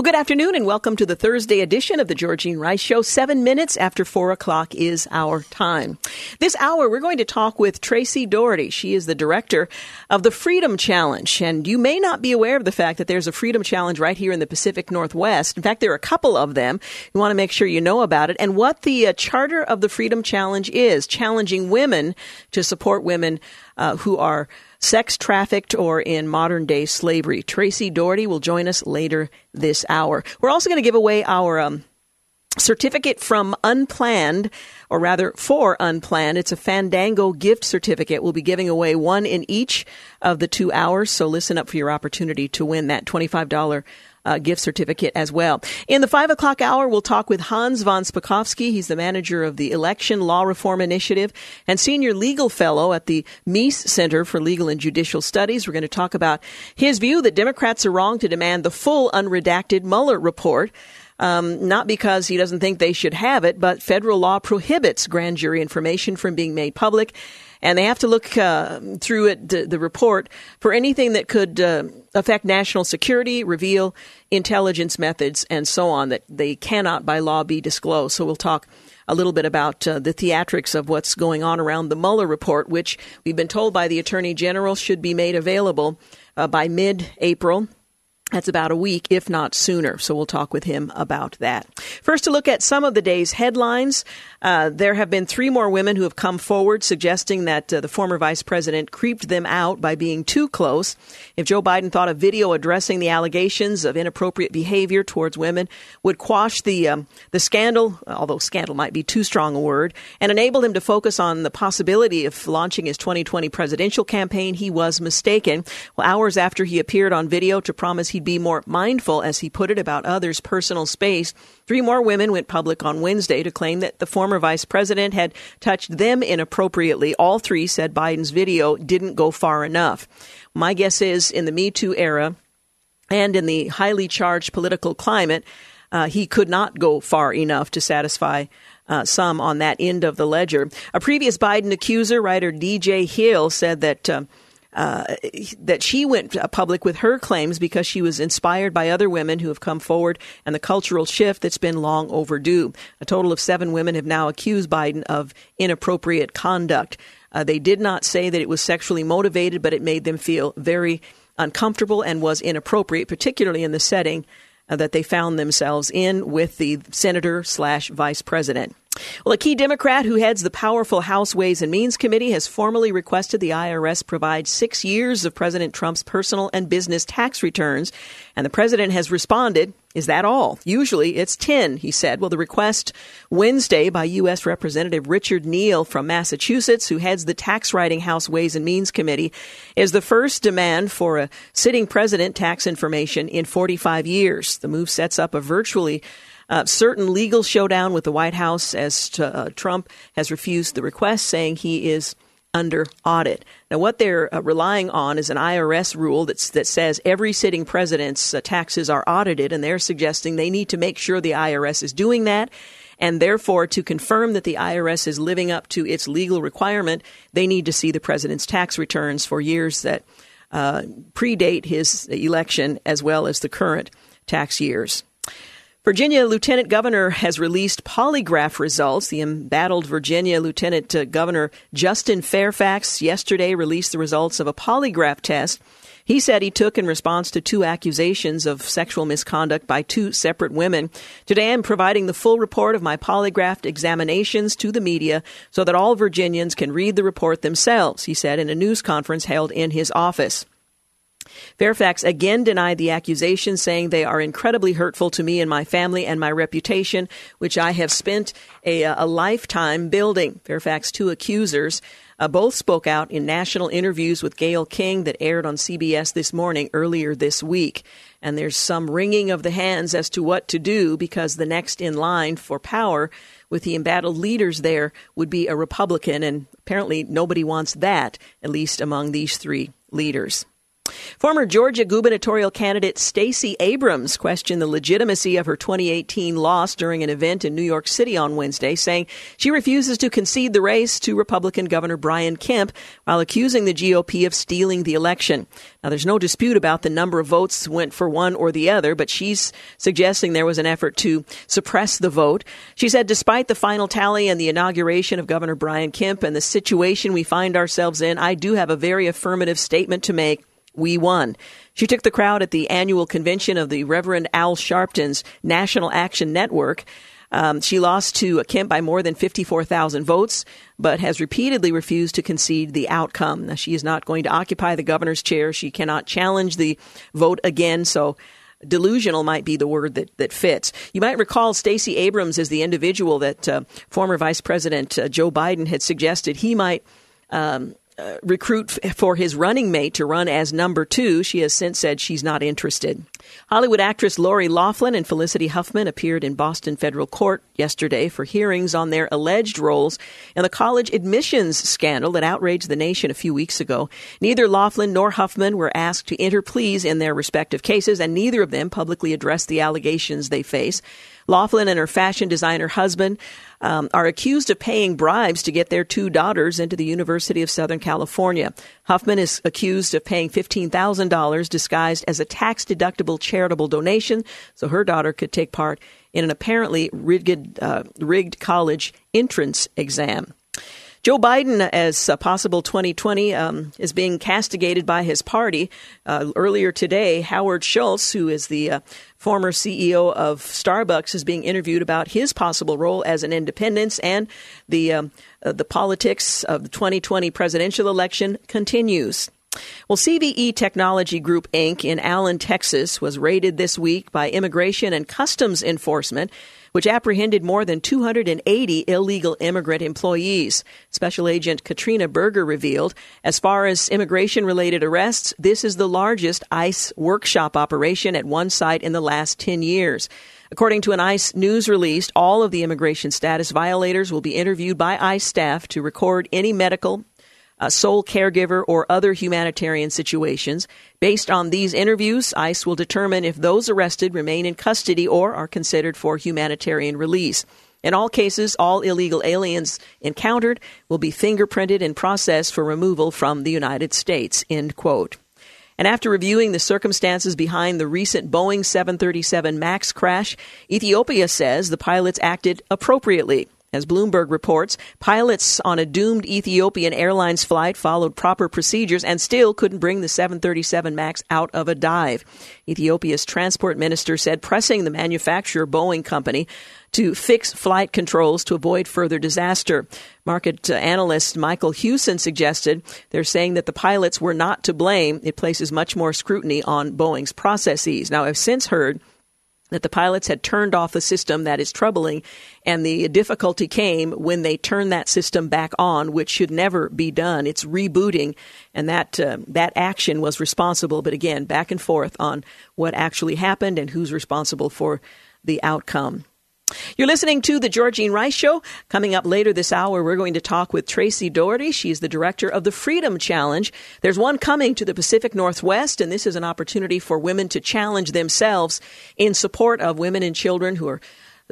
Well, good afternoon and welcome to the Thursday edition of the Georgene Rice Show. Seven minutes after four o'clock is our time. This hour, we're going to talk with Tracy Daugherty. She is the director of the Freedom Challenge. And you may not be aware of the fact that there's a Freedom Challenge right here in the Pacific Northwest. In fact, there are a couple of them. You want to make sure you know about it and what the uh, charter of the Freedom Challenge is, challenging women to support women uh, who are sex trafficked or in modern day slavery. Tracy Daugherty will join us later this hour. We're also going to give away our um, certificate from Unplanned, or rather for Unplanned. It's a Fandango gift certificate. We'll be giving away one in each of the two hours, so listen up for your opportunity to win that $25 uh, gift certificate as well. In the five o'clock hour, we'll talk with Hans von Spakovsky. He's the manager of the Election Law Reform Initiative and senior legal fellow at the Meese Center for Legal and Judicial Studies. We're going to talk about his view that Democrats are wrong to demand the full unredacted Mueller report. Um, not because he doesn't think they should have it, but federal law prohibits grand jury information from being made public and they have to look uh, through it, the, the, report for anything that could uh, affect national security, reveal intelligence methods, and so on that they cannot by law be disclosed. So we'll talk a little bit about uh, the theatrics of what's going on around the Mueller report, which we've been told by the Attorney General should be made available uh, by mid April. That's about a week, if not sooner. So we'll talk with him about that. First, to look at some of the day's headlines. Uh, there have been three more women who have come forward suggesting that uh, the former vice president creeped them out by being too close. If Joe Biden thought a video addressing the allegations of inappropriate behavior towards women would quash the um, the scandal, although scandal might be too strong a word, and enable him to focus on the possibility of launching his 2020 presidential campaign, he was mistaken. Well, hours after he appeared on video to promise be more mindful, as he put it, about others' personal space, three more women went public on Wednesday to claim that the former former vice president had touched them inappropriately. All three said Biden's video didn't go far enough. My guess is in the Me Too era and in the highly charged political climate, uh, he could not go far enough to satisfy uh, some on that end of the ledger. A previous Biden accuser, writer DJ Hill, said that. Uh, that she went public with her claims because she was inspired by other women who have come forward and the cultural shift that's been long overdue. A total of seven women have now accused Biden of inappropriate conduct. Uh, they did not say that it was sexually motivated, but it made them feel very uncomfortable and was inappropriate, particularly in the setting uh, that they found themselves in with the senator slash vice president. Well, a key Democrat who heads the powerful House Ways and Means Committee has formally requested the IRS provide six years of President Trump's personal and business tax returns. And the president has responded, Is that all? Usually it's 10, he said. Well, the request Wednesday by U.S. Representative Richard Neal from Massachusetts, who heads the tax writing House Ways and Means Committee, is the first demand for a sitting president tax information in 45 years. The move sets up a virtually uh, certain legal showdown with the White House as to, uh, Trump has refused the request, saying he is under audit. Now, what they're uh, relying on is an IRS rule that's, that says every sitting president's uh, taxes are audited, and they're suggesting they need to make sure the IRS is doing that. And therefore, to confirm that the IRS is living up to its legal requirement, they need to see the president's tax returns for years that uh, predate his election as well as the current tax years. Virginia Lieutenant Governor has released polygraph results. The embattled Virginia Lieutenant uh, Governor Justin Fairfax yesterday released the results of a polygraph test he said he took in response to two accusations of sexual misconduct by two separate women. Today I'm providing the full report of my polygraph examinations to the media so that all Virginians can read the report themselves, he said in a news conference held in his office. Fairfax again denied the accusation, saying they are incredibly hurtful to me and my family and my reputation, which I have spent a, a lifetime building. Fairfax, two accusers, uh, both spoke out in national interviews with Gayle King that aired on CBS this morning earlier this week. And there's some wringing of the hands as to what to do because the next in line for power with the embattled leaders there would be a Republican, and apparently nobody wants that, at least among these three leaders. Former Georgia gubernatorial candidate Stacey Abrams questioned the legitimacy of her 2018 loss during an event in New York City on Wednesday, saying she refuses to concede the race to Republican Governor Brian Kemp while accusing the GOP of stealing the election. Now, there's no dispute about the number of votes went for one or the other, but she's suggesting there was an effort to suppress the vote. She said, despite the final tally and the inauguration of Governor Brian Kemp and the situation we find ourselves in, I do have a very affirmative statement to make we won. She took the crowd at the annual convention of the Reverend Al Sharpton's National Action Network. Um, she lost to Kemp by more than 54,000 votes, but has repeatedly refused to concede the outcome. Now, she is not going to occupy the governor's chair. She cannot challenge the vote again, so delusional might be the word that, that fits. You might recall Stacey Abrams is the individual that uh, former Vice President uh, Joe Biden had suggested he might um, recruit for his running mate to run as number two. She has since said she's not interested. Hollywood actress Lori Loughlin and Felicity Huffman appeared in Boston federal court yesterday for hearings on their alleged roles in the college admissions scandal that outraged the nation a few weeks ago. Neither Loughlin nor Huffman were asked to enter pleas in their respective cases, and neither of them publicly addressed the allegations they face. Loughlin and her fashion designer husband um, are accused of paying bribes to get their two daughters into the University of Southern California. Huffman is accused of paying $15,000 disguised as a tax deductible charitable donation so her daughter could take part in an apparently rigged, uh, rigged college entrance exam. Joe Biden, as possible 2020, um, is being castigated by his party. Uh, earlier today, Howard Schultz, who is the uh, former CEO of Starbucks, is being interviewed about his possible role as an independent, and the um, uh, the politics of the 2020 presidential election continues. Well, CVE Technology Group Inc. in Allen, Texas, was raided this week by Immigration and Customs Enforcement which apprehended more than 280 illegal immigrant employees. Special Agent Katrina Berger revealed, as far as immigration related arrests, this is the largest ICE workshop operation at one site in the last 10 years. According to an ICE news release, all of the immigration status violators will be interviewed by ICE staff to record any medical, a sole caregiver, or other humanitarian situations. Based on these interviews, ICE will determine if those arrested remain in custody or are considered for humanitarian release. In all cases, all illegal aliens encountered will be fingerprinted and processed for removal from the United States. End quote. And after reviewing the circumstances behind the recent Boeing 737 MAX crash, Ethiopia says the pilots acted appropriately. As Bloomberg reports, pilots on a doomed Ethiopian Airlines flight followed proper procedures and still couldn't bring the 737 MAX out of a dive. Ethiopia's transport minister said pressing the manufacturer Boeing company to fix flight controls to avoid further disaster. Market uh, analyst Michael Hewson suggested they're saying that the pilots were not to blame. It places much more scrutiny on Boeing's processes. Now, I've since heard that the pilots had turned off a system that is troubling, and the difficulty came when they turned that system back on, which should never be done. It's rebooting, and that uh, that action was responsible. But again, back and forth on what actually happened and who's responsible for the outcome. You're listening to the Georgene Rice Show. Coming up later this hour, we're going to talk with Tracy Daugherty. She's the director of the Freedom Challenge. There's one coming to the Pacific Northwest, and this is an opportunity for women to challenge themselves in support of women and children who are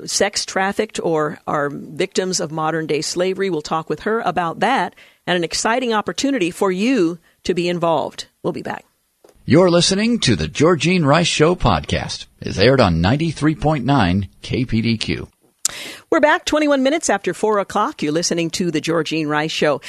sex trafficked or are victims of modern day slavery. We'll talk with her about that and an exciting opportunity for you to be involved. We'll be back. You're listening to the Georgene Rice Show podcast. It's aired on 93.9 KPDQ. We're back 21 minutes after 4 o'clock. You're listening to the Georgene Rice Show.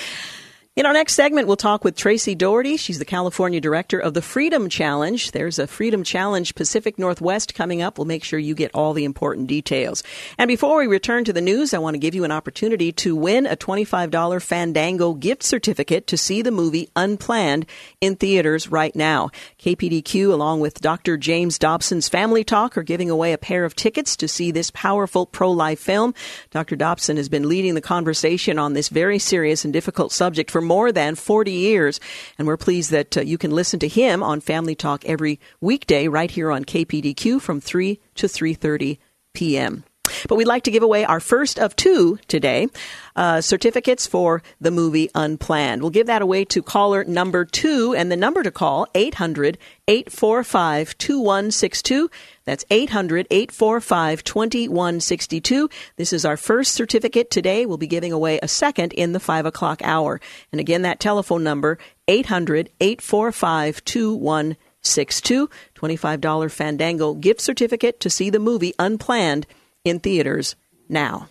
In our next segment, we'll talk with Tracy Daugherty. She's the California director of the Freedom Challenge. There's a Freedom Challenge Pacific Northwest coming up. We'll make sure you get all the important details. And before we return to the news, I want to give you an opportunity to win a $25 Fandango gift certificate to see the movie Unplanned in theaters right now. KPDQ, along with Dr. James Dobson's Family Talk, are giving away a pair of tickets to see this powerful pro life film. Dr. Dobson has been leading the conversation on this very serious and difficult subject for more than 40 years. And we're pleased that uh, you can listen to him on Family Talk every weekday right here on KPDQ from 3 to 3.30 p.m. But we'd like to give away our first of two today uh, certificates for the movie Unplanned. We'll give that away to caller number two, and the number to call 800 845 2162. That's 800 845 2162. This is our first certificate today. We'll be giving away a second in the 5 o'clock hour. And again, that telephone number 800 845 2162. $25 Fandango gift certificate to see the movie Unplanned in theaters now.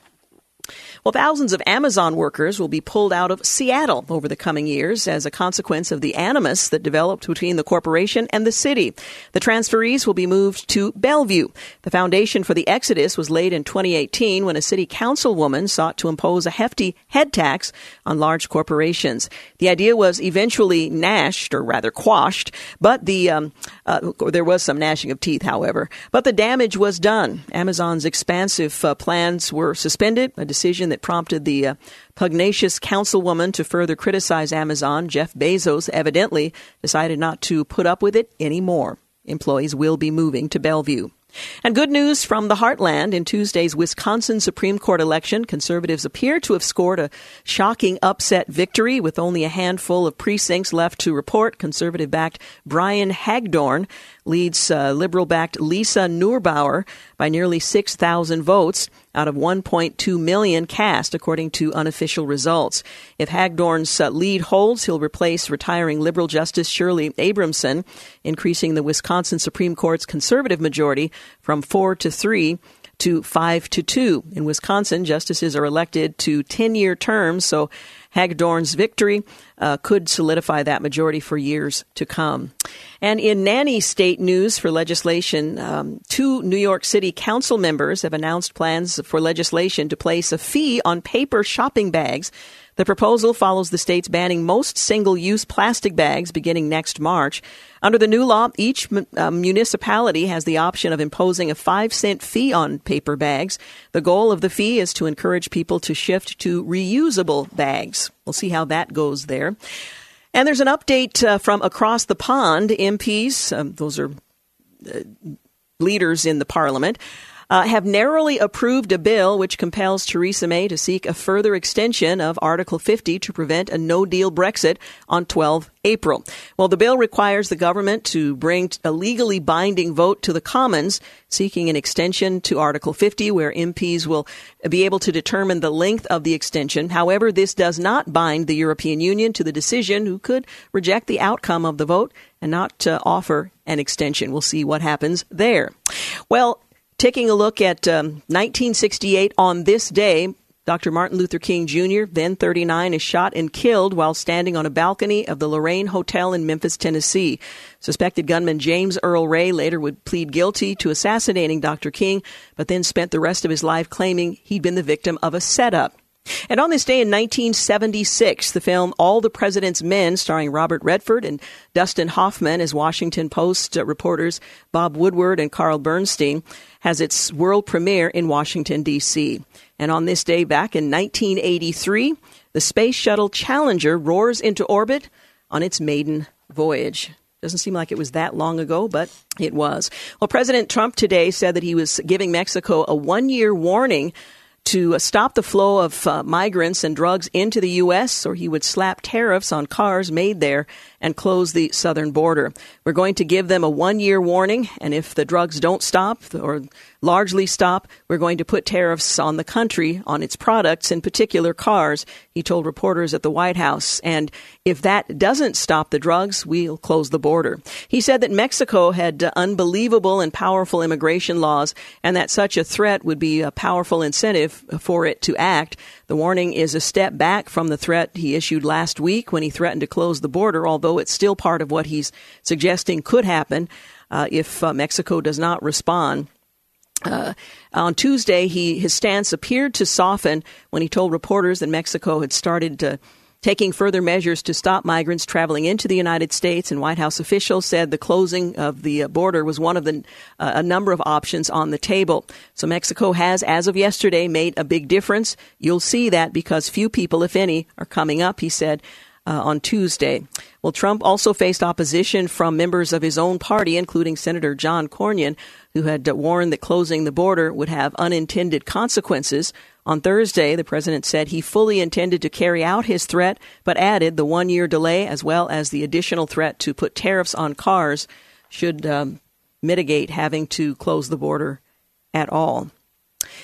Well, thousands of Amazon workers will be pulled out of Seattle over the coming years as a consequence of the animus that developed between the corporation and the city. The transferees will be moved to Bellevue. The foundation for the exodus was laid in 2018 when a city councilwoman sought to impose a hefty head tax on large corporations. The idea was eventually gnashed, or rather quashed, but the um, uh, there was some gnashing of teeth, however. But the damage was done. Amazon's expansive uh, plans were suspended, a decision that prompted the uh, pugnacious councilwoman to further criticize Amazon. Jeff Bezos evidently decided not to put up with it anymore. Employees will be moving to Bellevue. And good news from the heartland. In Tuesday's Wisconsin Supreme Court election, conservatives appear to have scored a shocking upset victory with only a handful of precincts left to report. Conservative backed Brian Hagedorn leads uh, liberal backed Lisa Neubauer by nearly 6,000 votes out of 1.2 million cast, according to unofficial results. If Hagedorn's uh, lead holds, he'll replace retiring liberal Justice Shirley Abrahamson, increasing the Wisconsin Supreme Court's conservative majority from four to three to five to two. In Wisconsin, justices are elected to 10 year terms, so Hagedorn's victory uh, could solidify that majority for years to come. And in nanny state news for legislation, um, two New York City council members have announced plans for legislation to place a fee on paper shopping bags the proposal follows the state's banning most single use plastic bags beginning next March. Under the new law, each uh, municipality has the option of imposing a five cent fee on paper bags. The goal of the fee is to encourage people to shift to reusable bags. We'll see how that goes there. And there's an update uh, from across the pond. MPs, um, those are uh, leaders in the parliament, uh, have narrowly approved a bill which compels Theresa May to seek a further extension of Article 50 to prevent a no deal Brexit on 12 April. Well, the bill requires the government to bring a legally binding vote to the Commons seeking an extension to Article 50 where MPs will be able to determine the length of the extension. However, this does not bind the European Union to the decision who could reject the outcome of the vote and not uh, offer an extension. We'll see what happens there. Well, Taking a look at um, 1968 on this day, Dr. Martin Luther King Jr., then 39, is shot and killed while standing on a balcony of the Lorraine Hotel in Memphis, Tennessee. Suspected gunman James Earl Ray later would plead guilty to assassinating Dr. King, but then spent the rest of his life claiming he'd been the victim of a setup. And on this day in 1976, the film All the President's Men, starring Robert Redford and Dustin Hoffman as Washington Post reporters Bob Woodward and Carl Bernstein, has its world premiere in Washington, D.C. And on this day back in 1983, the Space Shuttle Challenger roars into orbit on its maiden voyage. Doesn't seem like it was that long ago, but it was. Well, President Trump today said that he was giving Mexico a one year warning to stop the flow of uh, migrants and drugs into the U.S., or he would slap tariffs on cars made there and close the southern border. We're going to give them a one year warning, and if the drugs don't stop or largely stop, we're going to put tariffs on the country, on its products, in particular cars, he told reporters at the White House. And if that doesn't stop the drugs, we'll close the border. He said that Mexico had uh, unbelievable and powerful immigration laws, and that such a threat would be a powerful incentive for it to act. The warning is a step back from the threat he issued last week when he threatened to close the border, although it's still part of what he's suggesting could happen uh, if uh, Mexico does not respond. Uh, on Tuesday, he his stance appeared to soften when he told reporters that Mexico had started to, taking further measures to stop migrants traveling into the United States. And White House officials said the closing of the uh, border was one of the uh, a number of options on the table. So Mexico has, as of yesterday, made a big difference. You'll see that because few people, if any, are coming up. He said uh, on Tuesday. Well, Trump also faced opposition from members of his own party, including Senator John Cornyn, who had warned that closing the border would have unintended consequences. On Thursday, the president said he fully intended to carry out his threat, but added the one year delay as well as the additional threat to put tariffs on cars should um, mitigate having to close the border at all.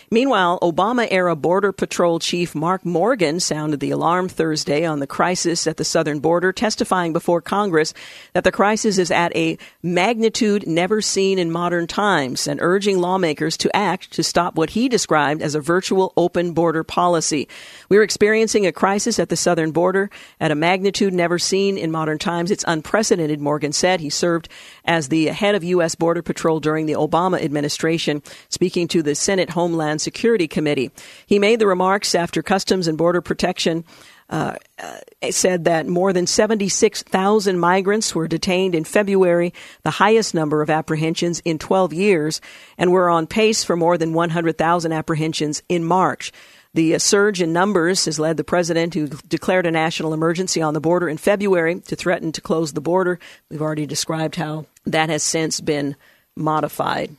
Meanwhile, Obama era Border Patrol Chief Mark Morgan sounded the alarm Thursday on the crisis at the southern border, testifying before Congress that the crisis is at a magnitude never seen in modern times and urging lawmakers to act to stop what he described as a virtual open border policy. We're experiencing a crisis at the southern border at a magnitude never seen in modern times. It's unprecedented, Morgan said. He served as the head of U.S. Border Patrol during the Obama administration, speaking to the Senate Homeland Security Committee. He made the remarks after Customs and Border Protection uh, uh, said that more than 76,000 migrants were detained in February, the highest number of apprehensions in 12 years, and we're on pace for more than 100,000 apprehensions in March. The uh, surge in numbers has led the president, who declared a national emergency on the border in February, to threaten to close the border. We've already described how that has since been modified.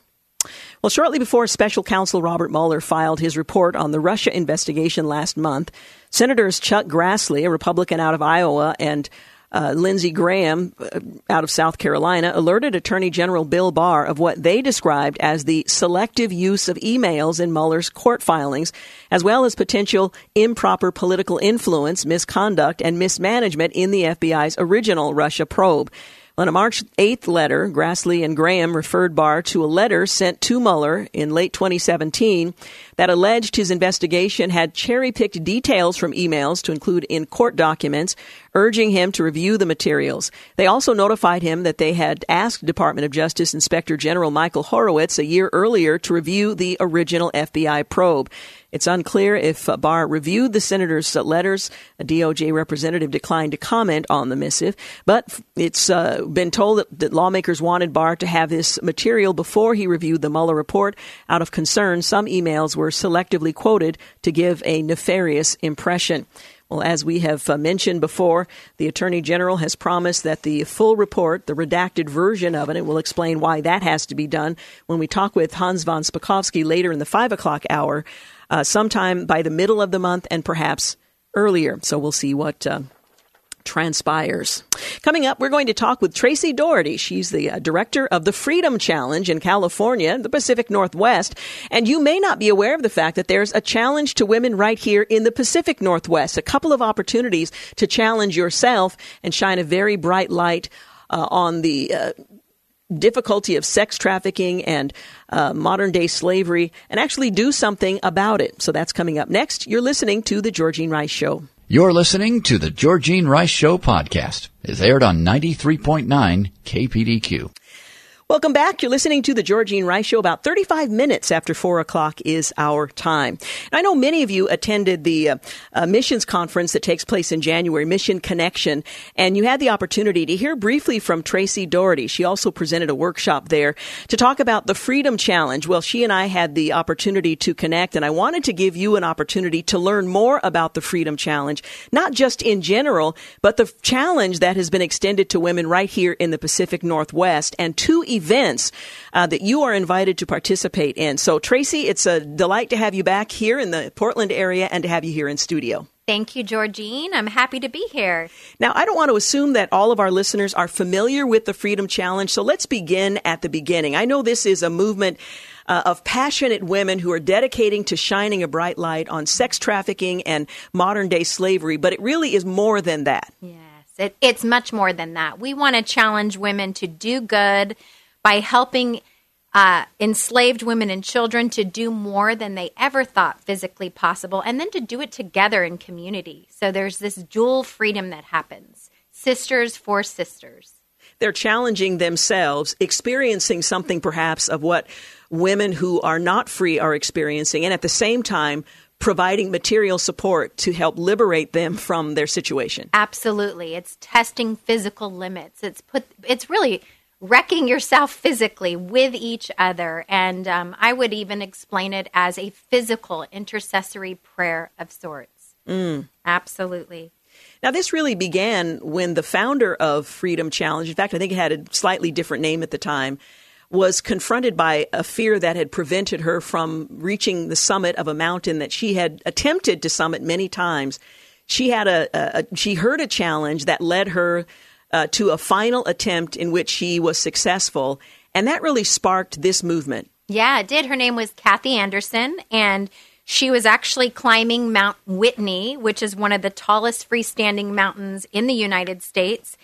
Well, shortly before special counsel Robert Mueller filed his report on the Russia investigation last month, Senators Chuck Grassley, a Republican out of Iowa, and uh, Lindsey Graham uh, out of South Carolina alerted Attorney General Bill Barr of what they described as the selective use of emails in Mueller's court filings, as well as potential improper political influence, misconduct, and mismanagement in the FBI's original Russia probe. On a March 8th letter, Grassley and Graham referred Barr to a letter sent to Mueller in late 2017 that alleged his investigation had cherry picked details from emails to include in court documents, urging him to review the materials. They also notified him that they had asked Department of Justice Inspector General Michael Horowitz a year earlier to review the original FBI probe. It's unclear if Barr reviewed the senator's letters. A DOJ representative declined to comment on the missive, but it's uh, been told that, that, lawmakers wanted Barr to have this material before he reviewed the Mueller report. Out of concern, some emails were selectively quoted to give a nefarious impression. Well, as we have uh, mentioned before, the Attorney General has promised that the full report, the redacted version of it, and we'll explain why that has to be done when we talk with Hans von Spakovsky later in the 5 o'clock hour uh, sometime by the middle of the month and perhaps earlier. So we'll see what uh, transpires. Coming up, we're going to talk with Tracy Daugherty. She's the uh, director of the Freedom Challenge in California, the Pacific Northwest. And you may not be aware of the fact that there's a challenge to women right here in the Pacific Northwest. A couple of opportunities to challenge yourself and shine a very bright light uh, on the uh, difficulty of sex trafficking and uh, modern day slavery and actually do something about it. So that's coming up next. You're listening to The Georgene Rice Show. You're listening to The Georgene Rice Show podcast. It's aired on 93.9 KPDQ. Welcome back. You're listening to the Georgene Rice Show. About 35 minutes after 4 o'clock is our time. And I know many of you attended the uh, uh, missions conference that takes place in January, Mission Connection, and you had the opportunity to hear briefly from Tracy Daugherty. She also presented a workshop there to talk about the Freedom Challenge. Well, she and I had the opportunity to connect, and I wanted to give you an opportunity to learn more about the Freedom Challenge, not just in general, but the challenge that has been extended to women right here in the Pacific Northwest. And two events uh, that you are invited to participate in. So, Tracy, it's a delight to have you back here in the Portland area and to have you here in studio. Thank you, Georgene. I'm happy to be here. Now, I don't want to assume that all of our listeners are familiar with the Freedom Challenge, so let's begin at the beginning. I know this is a movement uh, of passionate women who are dedicating to shining a bright light on sex trafficking and modern day slavery, but it really is more than that. Yes, it, it's much more than that. We want to challenge women to do good by helping uh, enslaved women and children to do more than they ever thought physically possible, and then to do it together in community. So there's this dual freedom that happens sisters for sisters. They're challenging themselves, experiencing something perhaps of what women who are not free are experiencing, and at the same time, providing material support to help liberate them from their situation. Absolutely. It's testing physical limits. It's put it's really wrecking yourself physically with each other. And um, I would even explain it as a physical intercessory prayer of sorts. Mm. Absolutely. Now, this really began when the founder of Freedom Challenge, in fact, I think it had a slightly different name at the time, was confronted by a fear that had prevented her from reaching the summit of a mountain that she had attempted to summit many times. She had a, a, a she heard a challenge that led her uh, to a final attempt in which he was successful. And that really sparked this movement. Yeah, it did. Her name was Kathy Anderson, and she was actually climbing Mount Whitney, which is one of the tallest freestanding mountains in the United States.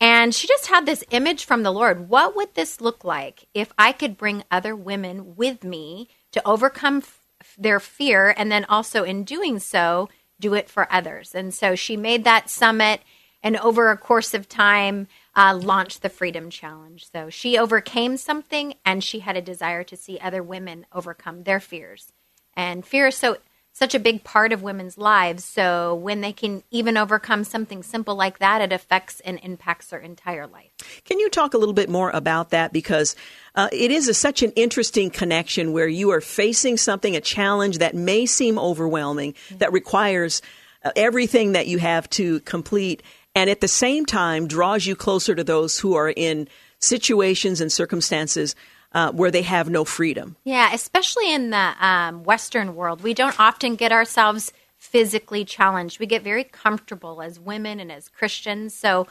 And she just had this image from the Lord. What would this look like if I could bring other women with me to overcome f- their fear and then also in doing so, do it for others? And so she made that summit and over a course of time uh, launched the Freedom Challenge. So she overcame something and she had a desire to see other women overcome their fears. And fear is so such a big part of women's lives. So when they can even overcome something simple like that, it affects and impacts their entire life. Can you talk a little bit more about that? Because uh, it is a, such an interesting connection where you are facing something, a challenge that may seem overwhelming, mm-hmm. that requires uh, everything that you have to complete and at the same time draws you closer to those who are in situations and circumstances uh, where they have no freedom. Yeah, especially in the um, Western world, we don't often get ourselves physically challenged. We get very comfortable as women and as Christians. So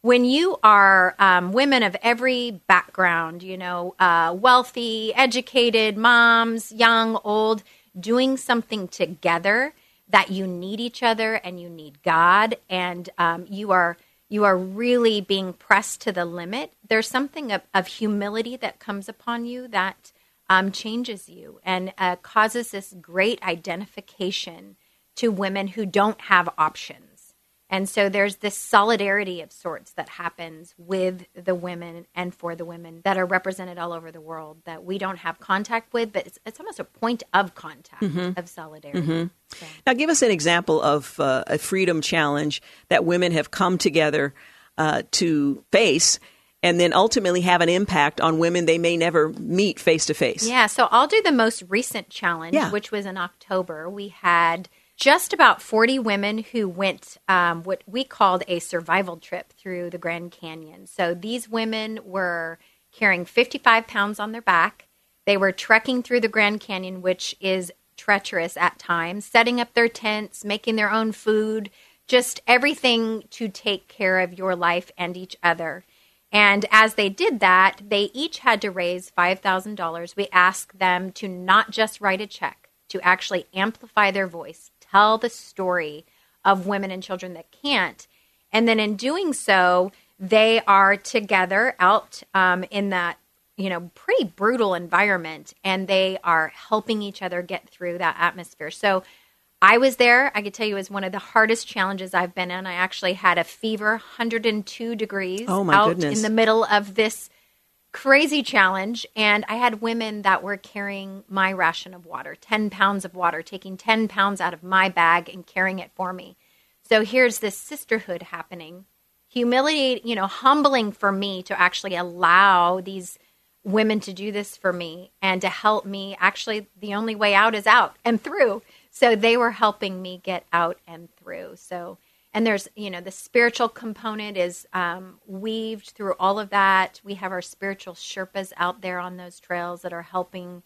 when you are um, women of every background, you know, uh, wealthy, educated, moms, young, old, doing something together that you need each other and you need God, and um, you are you are really being pressed to the limit. There's something of, of humility that comes upon you that um, changes you and uh, causes this great identification to women who don't have options. And so there's this solidarity of sorts that happens with the women and for the women that are represented all over the world that we don't have contact with, but it's, it's almost a point of contact mm-hmm. of solidarity. Mm-hmm. So. Now, give us an example of uh, a freedom challenge that women have come together uh, to face and then ultimately have an impact on women they may never meet face to face. Yeah, so I'll do the most recent challenge, yeah. which was in October. We had just about 40 women who went um, what we called a survival trip through the Grand Canyon. So these women were carrying 55 pounds on their back. They were trekking through the Grand Canyon, which is treacherous at times, setting up their tents, making their own food, just everything to take care of your life and each other. And as they did that, they each had to raise $5,000. We asked them to not just write a check, to actually amplify their voice, tell the story of women and children that can't. And then in doing so, they are together out um, in that you know pretty brutal environment and they are helping each other get through that atmosphere so i was there i could tell you it was one of the hardest challenges i've been in i actually had a fever 102 degrees oh my out goodness. in the middle of this crazy challenge. And I had women that were carrying my ration of water 10 pounds of water, taking 10 pounds out of my bag and carrying it for me. So here's this sisterhood happening. Humiliate, you know, humbling for me to actually allow these women to do this for me and to help me. Actually, the only way out is out and through. So they were helping me get out and through. So and there's you know the spiritual component is um, weaved through all of that we have our spiritual sherpas out there on those trails that are helping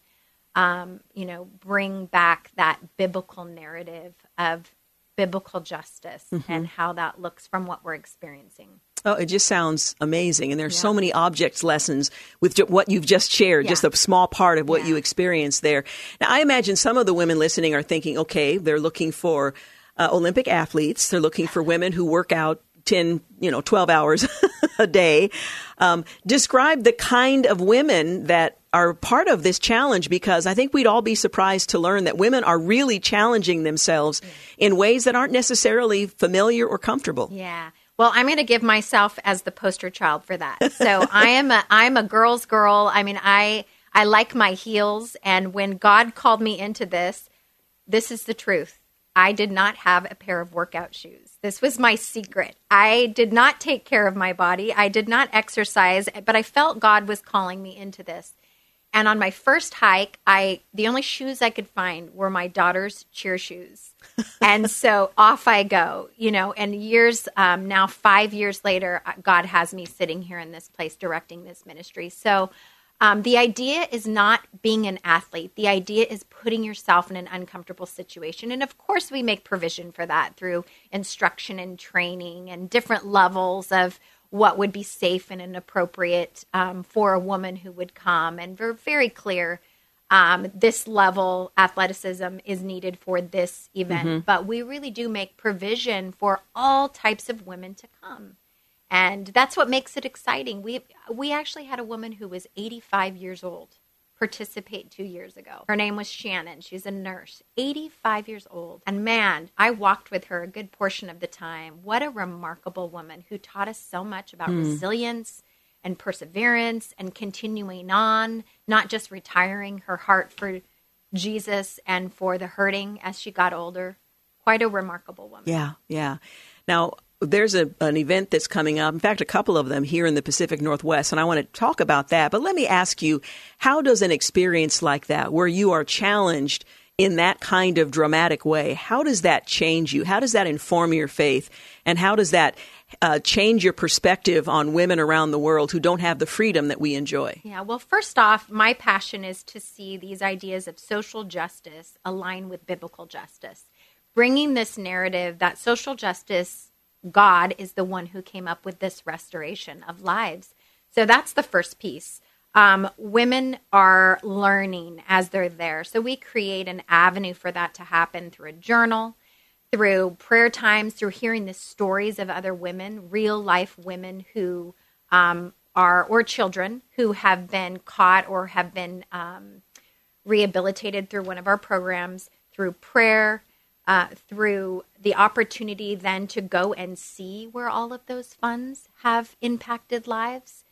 um, you know bring back that biblical narrative of biblical justice mm-hmm. and how that looks from what we're experiencing Oh, it just sounds amazing. And there's yeah. so many objects lessons with what you've just shared, yeah. just a small part of what yeah. you experienced there. Now, I imagine some of the women listening are thinking, okay, they're looking for uh, Olympic athletes. They're looking for women who work out 10, you know, 12 hours a day. Um, describe the kind of women that are part of this challenge because I think we'd all be surprised to learn that women are really challenging themselves in ways that aren't necessarily familiar or comfortable. Yeah. Well, I'm going to give myself as the poster child for that. So I am a I'm a girl's girl. I mean, I I like my heels and when God called me into this, this is the truth. I did not have a pair of workout shoes. This was my secret. I did not take care of my body. I did not exercise, but I felt God was calling me into this. And on my first hike, I the only shoes I could find were my daughter's cheer shoes. and so off I go, you know, and years um, now, five years later, uh, God has me sitting here in this place directing this ministry. So um, the idea is not being an athlete. The idea is putting yourself in an uncomfortable situation. And of course, we make provision for that through instruction and training and different levels of what would be safe and inappropriate um, for a woman who would come. And we're very clear um, this level athleticism is needed for this event. Mm-hmm. But we really do make provision for all types of women to come and that's what makes it exciting. We we actually had a woman who was 85 years old participate 2 years ago. Her name was Shannon. She's a nurse, 85 years old. And man, I walked with her a good portion of the time. What a remarkable woman who taught us so much about mm. resilience and perseverance and continuing on, not just retiring her heart for Jesus and for the hurting as she got older. Quite a remarkable woman. Yeah, yeah. Now, there's a, an event that's coming up. In fact, a couple of them here in the Pacific Northwest, and I want to talk about that. But let me ask you, how does an experience like that, where you are challenged in that kind of dramatic way, how does that change you? How does that inform your faith? And how does that uh, change your perspective on women around the world who don't have the freedom that we enjoy? Yeah, well, first off, my passion is to see these ideas of social justice align with biblical justice. Bringing this narrative that social justice God is the one who came up with this restoration of lives. So that's the first piece. Um, women are learning as they're there. So we create an avenue for that to happen through a journal, through prayer times, through hearing the stories of other women, real life women who um, are, or children who have been caught or have been um, rehabilitated through one of our programs, through prayer, uh, through the opportunity then to go and see where all of those funds have impacted lives.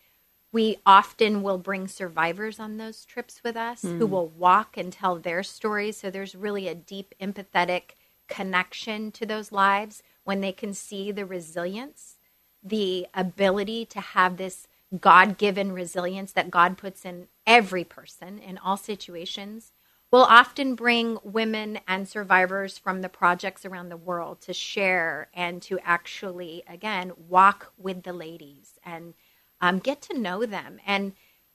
We often will bring survivors on those trips with us mm. who will walk and tell their stories. So there's really a deep, empathetic connection to those lives when they can see the resilience, the ability to have this God given resilience that God puts in every person in all situations We'll often bring women and survivors from the projects around the world to share and to actually, again, walk with the ladies and um, get to know them. And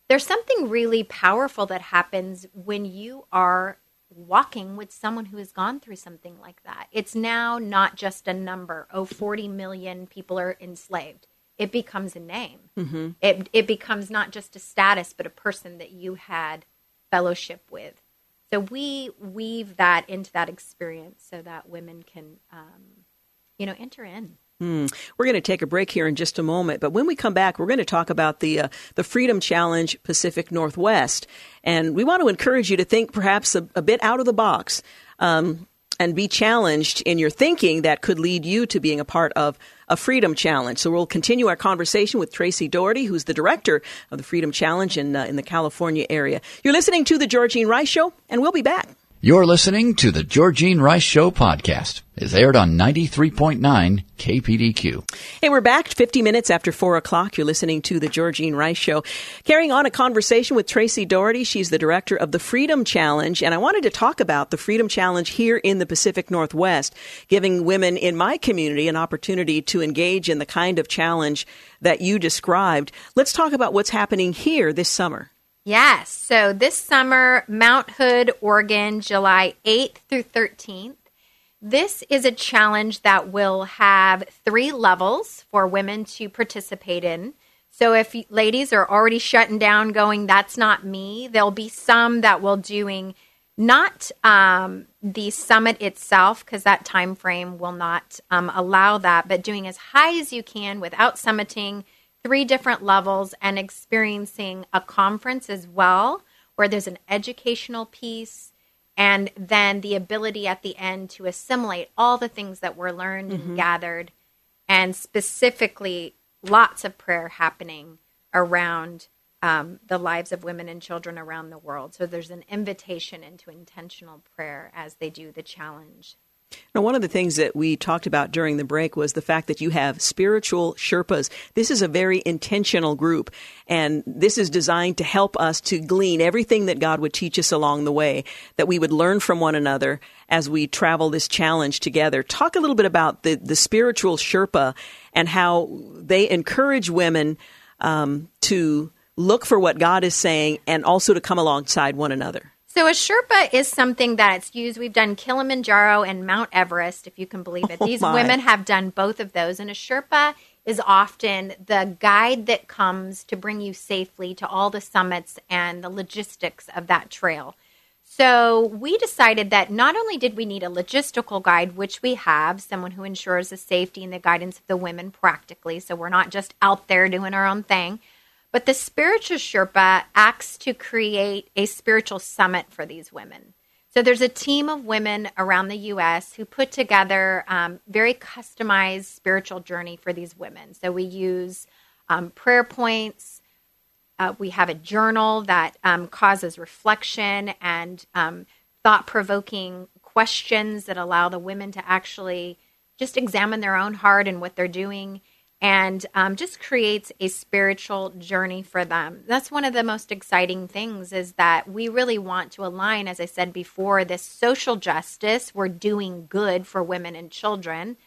there's something really powerful that happens when you are walking with someone who has gone through something like that. It's now not just a number. Oh, 40 million people are enslaved. It becomes a name. Mm-hmm. It, it becomes not just a status, but a person that you had fellowship with. So we weave that into that experience so that women can, um, you know, enter in. Mm. We're going to take a break here in just a moment, but when we come back, we're going to talk about the uh, the Freedom Challenge Pacific Northwest, and we want to encourage you to think perhaps a, a bit out of the box. Um, and be challenged in your thinking that could lead you to being a part of a Freedom Challenge. So we'll continue our conversation with Tracy Daugherty, who's the director of the Freedom Challenge in, uh, in the California area. You're listening to The Georgene Rice Show, and we'll be back. You're listening to the Georgene Rice Show podcast. It's aired on 93.9 KPDQ. Hey, we're back 50 minutes after 4 o'clock. You're listening to the Georgene Rice Show. Carrying on a conversation with Tracy Daugherty. She's the director of the Freedom Challenge. And I wanted to talk about the Freedom Challenge here in the Pacific Northwest, giving women in my community an opportunity to engage in the kind of challenge that you described. Let's talk about what's happening here this summer. Yes. So this summer, Mount Hood, Oregon, July 8th through 13th. This is a challenge that will have three levels for women to participate in. So if ladies are already shutting down, going, that's not me, there'll be some that will doing not um, the summit itself because that time frame will not um, allow that, but doing as high as you can without summiting – three different levels and experiencing a conference as well, where there's an educational piece and then the ability at the end to assimilate all the things that were learned mm-hmm. and gathered, and specifically lots of prayer happening around um, the lives of women and children around the world. So there's an invitation into intentional prayer as they do the challenge. Now, one of the things that we talked about during the break was the fact that you have spiritual Sherpas. This is a very intentional group, and this is designed to help us to glean everything that God would teach us along the way, that we would learn from one another as we travel this challenge together. Talk a little bit about the, the spiritual Sherpa and how they encourage women um, to look for what God is saying and also to come alongside one another. So a Sherpa is something that's used. We've done Kilimanjaro and Mount Everest, if you can believe it. Oh These my. women have done both of those, and a Sherpa is often the guide that comes to bring you safely to all the summits and the logistics of that trail. So we decided that not only did we need a logistical guide, which we have, someone who ensures the safety and the guidance of the women practically, so we're not just out there doing our own thing but the spiritual Sherpa acts to create a spiritual summit for these women. So there's a team of women around the U.S. who put together um, very customized spiritual journey for these women. So we use um, prayer points. Uh, we have a journal that um, causes reflection and um, thought provoking questions that allow the women to actually just examine their own heart and what they're doing and um, just creates a spiritual journey for them. That's one of the most exciting things is that we really want to align, as I said before, this social justice. We're doing good for women and children,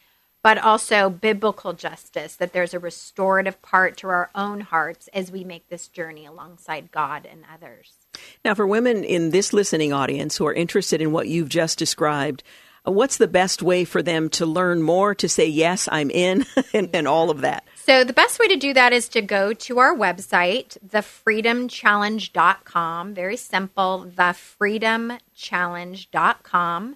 but also biblical justice, that there's a restorative part to our own hearts as we make this journey alongside God and others. Now, for women in this listening audience who are interested in what you've just described, what's the best way for them to learn more, to say, yes, I'm in, and, and, all of that? So, the best way to do that is to go to our website, thefreedomchallenge.com. Very simple, thefreedomchallenge.com.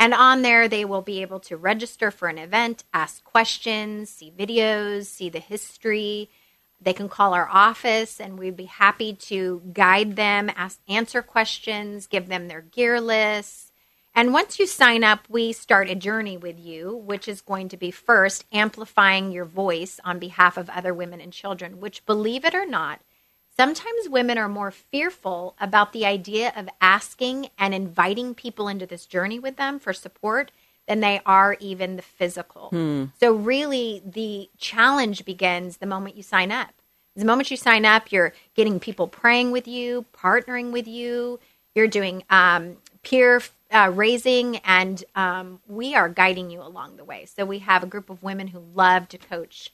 And on there, they will be able to register for an event, ask questions, see videos, see the history. They can call our office and we'd be happy to guide them, ask, answer questions, give them their gear lists and once you sign up, we start a journey with you, which is going to be first amplifying your voice on behalf of other women and children, which, believe it or not, sometimes women are more fearful about the idea of asking and inviting people into this journey with them for support than they are even the physical. Hmm. So, really, the challenge begins the moment you sign up. The moment you sign up, you're getting people praying with you, partnering with you. You're doing um, peer uh, raising, and um, we are guiding you along the way. So we have a group of women who love to coach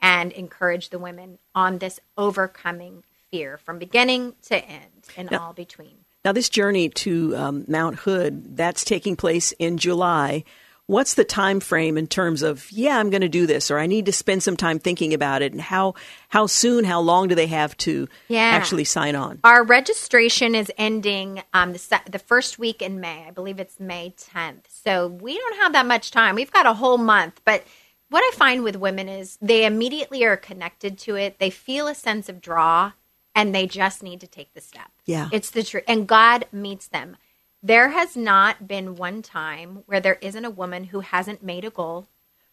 and encourage the women on this overcoming fear from beginning to end and now, all between. Now, this journey to um, Mount Hood that's taking place in July what's the time frame in terms of yeah i'm going to do this or i need to spend some time thinking about it and how how soon how long do they have to yeah. actually sign on? Our registration is ending um, the, the first week in may. I believe it's may 10th so we don't have that much time. We've got a whole month. But what i find with women is they immediately are connected to it. They feel a sense of draw and they just need to take the step. Yeah. It's the truth and god meets them there has not been one time where there isn't a woman who hasn't made a goal,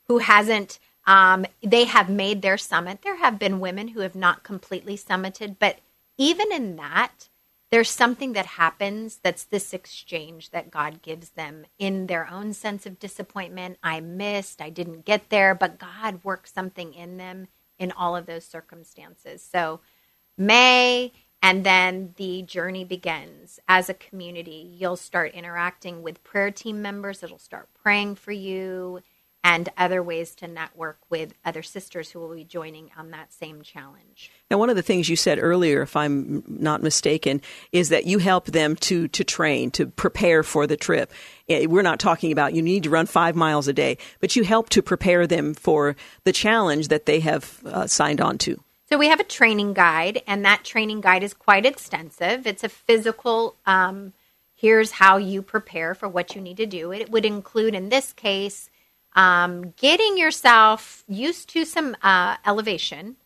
who hasn't, um, they have made their summit. There have been women who have not completely summited, but even in that, there's something that happens that's this exchange that God gives them in their own sense of disappointment. I missed, I didn't get there, but God works something in them in all of those circumstances. So, May, and then the journey begins as a community. You'll start interacting with prayer team members that'll start praying for you and other ways to network with other sisters who will be joining on that same challenge. Now, one of the things you said earlier, if I'm not mistaken, is that you help them to to train, to prepare for the trip. Eh, we're not talking about you need to run five miles a day, but you help to prepare them for the challenge that they have uh, signed on to. So we have a training guide, and that training guide is quite extensive. It's a physical. Um, here's how you prepare for what you need to do. It would include, in this case um, getting yourself used to some uh, elevation.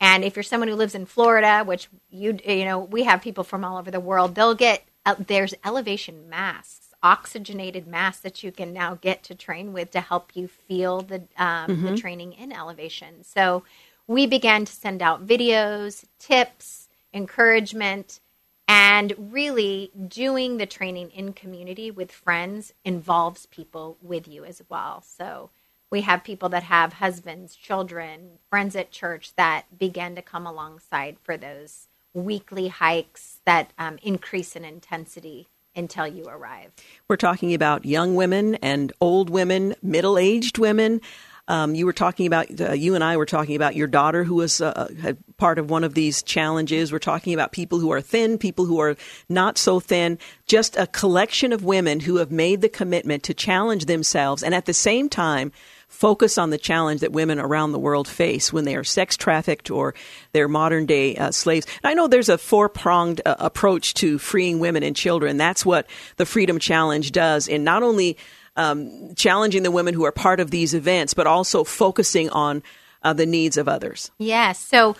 And if you're someone who lives in Florida, which you you know we have people from all over the world, they'll get uh, there's elevation masks, oxygenated masks that you can now get to train with to help you feel the um, mm-hmm. the training in elevation. So we began to send out videos, tips, encouragement, and really, doing the training in community with friends involves people with you as well. So, we have people that have husbands, children, friends at church that begin to come alongside for those weekly hikes that um, increase in intensity until you arrive. We're talking about young women and old women, middle aged women. Um, you were talking about, uh, you and I were talking about your daughter who was uh, part of one of these challenges. We're talking about people who are thin, people who are not so thin, just a collection of women who have made the commitment to challenge themselves and at the same time focus on the challenge that women around the world face when they are sex trafficked or they're modern day uh, slaves. And I know there's a four pronged uh, approach to freeing women and children. That's what the Freedom Challenge does in not only um, challenging the women who are part of these events, but also focusing on uh, the needs of others. Yes. So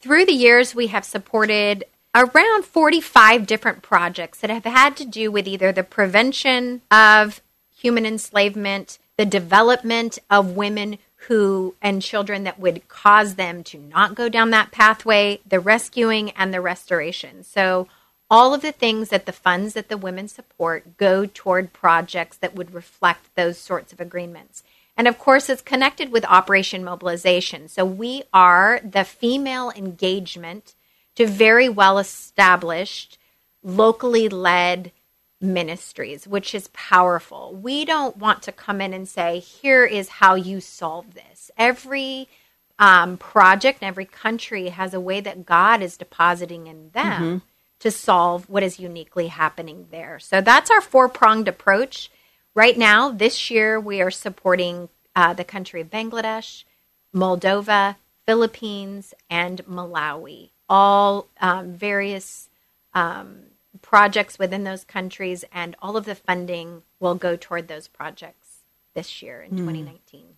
through the years, we have supported around 45 different projects that have had to do with either the prevention of human enslavement, the development of women who and children that would cause them to not go down that pathway, the rescuing and the restoration. So all of the things that the funds that the women support go toward projects that would reflect those sorts of agreements. And of course, it's connected with Operation Mobilization. So we are the female engagement to very well established, locally led ministries, which is powerful. We don't want to come in and say, here is how you solve this. Every um, project, every country has a way that God is depositing in them. Mm-hmm to solve what is uniquely happening there. So that's our four pronged approach. Right now, this year, we are supporting uh, the country of Bangladesh, Moldova, Philippines, and Malawi, all um, various um, projects within those countries, and all of the funding will go toward those projects this year in mm. 2019.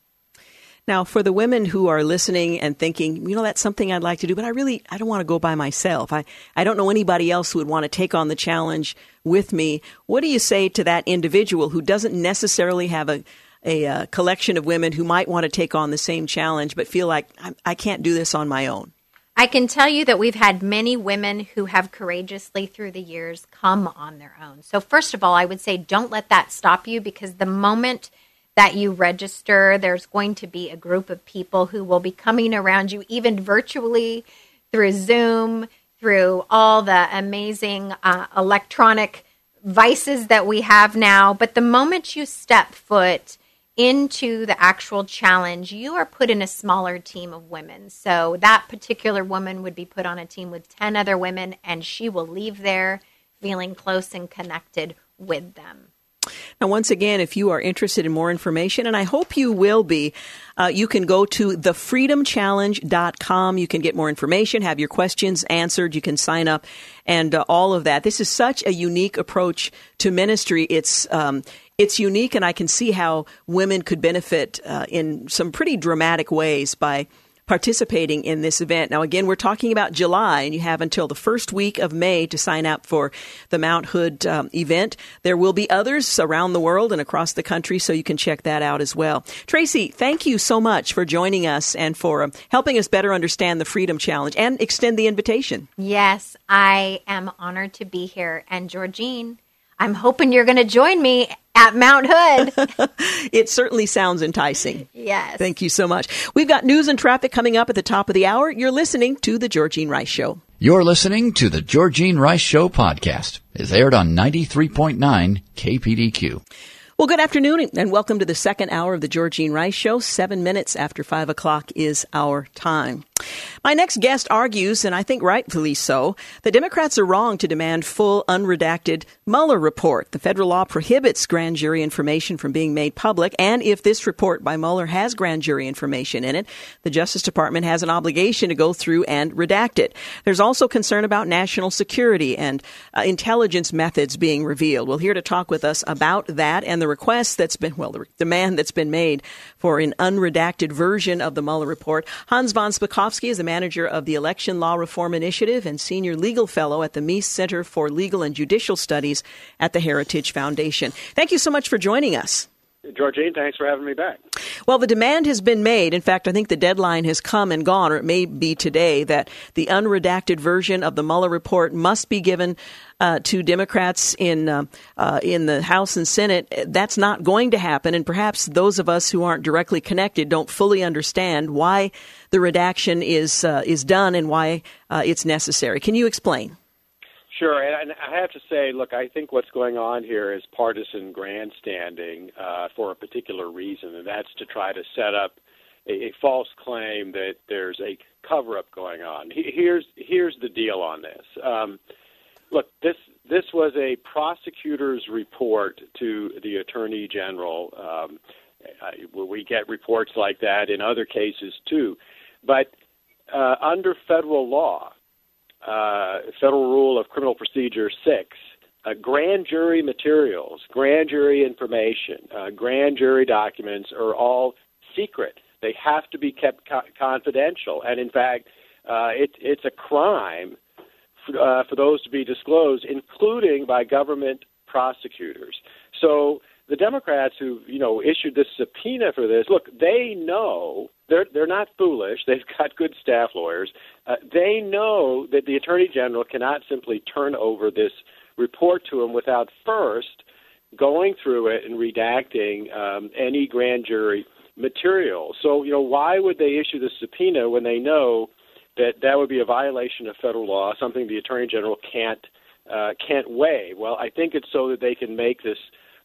Now, for the women who are listening and thinking, you know, that's something I'd like to do, but I really, I don't want to go by myself. I, I don't know anybody else who would want to take on the challenge with me. What do you say to that individual who doesn't necessarily have a, a, a uh, collection of women who might want to take on the same challenge, but feel like I, I can't do this on my own? I can tell you that we've had many women who have courageously through the years come on their own. So, first of all, I would say don't let that stop you because the moment – that you register. There's going to be a group of people who will be coming around you, even virtually through Zoom, through all the amazing uh, electronic vices that we have now. But the moment you step foot into the actual challenge, you are put in a smaller team of women. So that particular woman would be put on a team with 10 other women, and she will leave there feeling close and connected with them. Now, once again, if you are interested in more information, and I hope you will be, uh, you can go to thefreedomchallenge.com. You can get more information, have your questions answered. You can sign up and uh, all of that. This is such a unique approach to ministry. It's, um, it's unique, and I can see how women could benefit uh, in some pretty dramatic ways by participating in this event. Now, again, we're talking about July, and you have until the first week of May to sign up for the Mount Hood um, event. There will be others around the world and across the country, so you can check that out as well. Tracy, thank you so much for joining us and for um, helping us better understand the Freedom Challenge and extend the invitation. Yes, I am honored to be here. And Georgene, I'm hoping you're going to join me at Mount Hood. it certainly sounds enticing. Yes. Thank you so much. We've got news and traffic coming up at the top of the hour. You're listening to The Georgene Rice Show. You're listening to The Georgene Rice Show podcast. It's aired on 93.9 KPDQ. Well, good afternoon and welcome to the second hour of the Georgene Rice Show. Seven minutes after five o'clock is our time. My next guest argues, and I think rightfully so, that Democrats are wrong to demand full, unredacted Mueller report. The federal law prohibits grand jury information from being made public, and if this report by Mueller has grand jury information in it, the Justice Department has an obligation to go through and redact it. There's also concern about national security and uh, intelligence methods being revealed. Well, here to talk with us about that and the request that's been, well, the demand that's been made for an unredacted version of the Mueller report, Hans von Spakovsky is the manager of the Election Law Reform Initiative and senior legal fellow at the Meese Center for Legal and Judicial Studies at the Heritage Foundation. Thank you so much for joining us. Georgene, thanks for having me back. Well, the demand has been made. In fact, I think the deadline has come and gone, or it may be today, that the unredacted version of the Mueller report must be given uh, to Democrats in uh, uh, in the House and Senate. That's not going to happen, and perhaps those of us who aren't directly connected don't fully understand why the redaction is uh, is done and why uh, it's necessary. Can you explain? Sure, and I have to say, look, I think what's going on here is partisan grandstanding uh, for a particular reason, and that's to try to set up a, a false claim that there's a cover-up going on. Here's here's the deal on this. Um, look, this this was a prosecutor's report to the attorney general. Um, we get reports like that in other cases too, but uh, under federal law, uh, Federal Rule of Criminal Procedure 6, uh, grand jury materials, grand jury information, uh, grand jury documents are all secret. They have to be kept co- confidential. And in fact, uh, it, it's a crime for, uh, for those to be disclosed, including by government prosecutors. So the Democrats who you know issued this subpoena for this, look, they know they're they're not foolish. They've got good staff lawyers. Uh, they know that the attorney general cannot simply turn over this report to him without first going through it and redacting um, any grand jury material. So you know why would they issue the subpoena when they know that that would be a violation of federal law, something the attorney general can't uh, can't weigh? Well, I think it's so that they can make this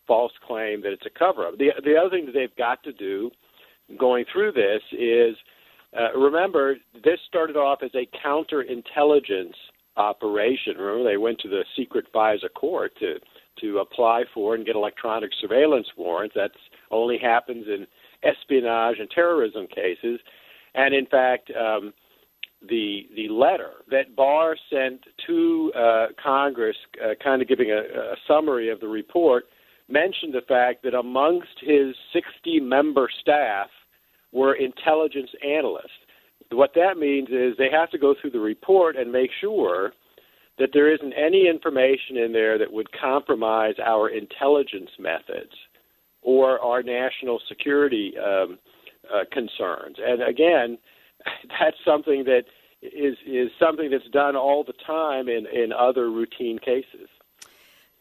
false claim that it's a cover up. The the other thing that they've got to do going through this is uh, remember this started off as a counterintelligence operation. Remember they went to the secret FISA court to to apply for and get electronic surveillance warrants. That only happens in espionage and terrorism cases. And in fact, um, the the letter that Barr sent to uh, Congress, uh, kind of giving a, a summary of the report, mentioned the fact that amongst his 60 member staff were intelligence analysts. What that means is they have to go through the report and make sure that there isn't any information in there that would compromise our intelligence methods or our national security um, uh, concerns. And again, that's something that is is something that's done all the time in in other routine cases.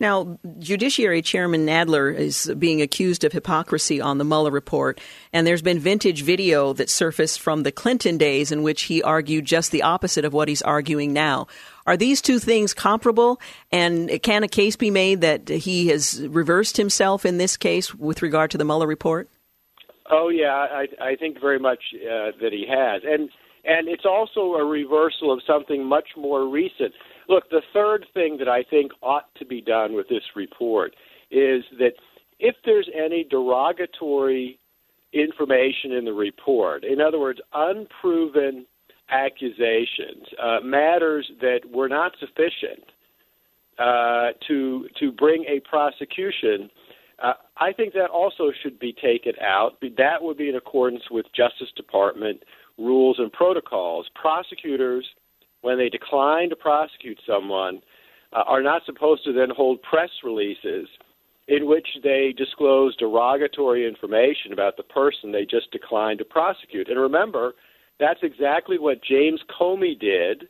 Now, Judiciary Chairman Nadler is being accused of hypocrisy on the Mueller report, and there's been vintage video that surfaced from the Clinton days in which he argued just the opposite of what he's arguing now. Are these two things comparable? And can a case be made that he has reversed himself in this case with regard to the Mueller report? Oh yeah, I, I think very much uh, that he has, and and it's also a reversal of something much more recent. Look, the third thing that I think ought to be done with this report is that if there's any derogatory information in the report, in other words, unproven accusations, uh, matters that were not sufficient uh, to to bring a prosecution, uh, I think that also should be taken out. That would be in accordance with Justice Department rules and protocols. Prosecutors, when they decline to prosecute someone, uh, are not supposed to then hold press releases in which they disclose derogatory information about the person they just declined to prosecute. And remember, that's exactly what James Comey did,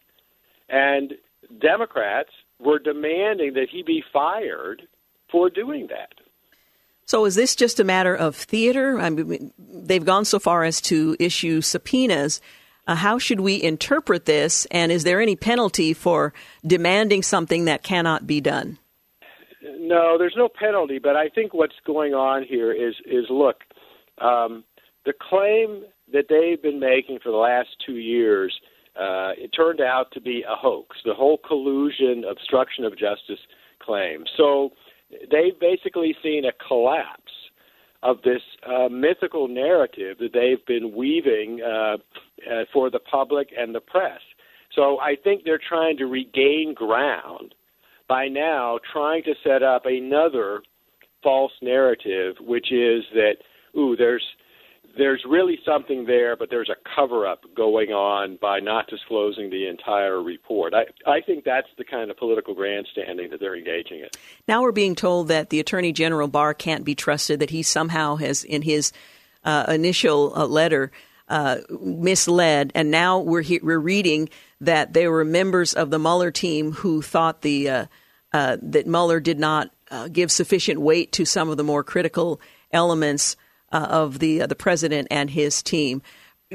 and Democrats were demanding that he be fired for doing that. So is this just a matter of theater? I mean, they've gone so far as to issue subpoenas. Uh, how should we interpret this, and is there any penalty for demanding something that cannot be done? No, there's no penalty, but I think what's going on here is is look, um, the claim that they've been making for the last two years, uh, it turned out to be a hoax. The whole collusion, obstruction of justice claim. So they've basically seen a collapse of this uh, mythical narrative that they've been weaving uh, uh, for the public and the press. So I think they're trying to regain ground by now, trying to set up another false narrative, which is that ooh, there's there's really something there, but there's a cover up going on by not disclosing the entire report. I, I think that's the kind of political grandstanding that they're engaging in. Now we're being told that the Attorney General Barr can't be trusted, that he somehow has, in his uh, initial uh, letter, uh, misled, and now we're, he- we're reading that there were members of the Mueller team who thought the uh, uh, that Mueller did not uh, give sufficient weight to some of the more critical elements uh, of the uh, the president and his team,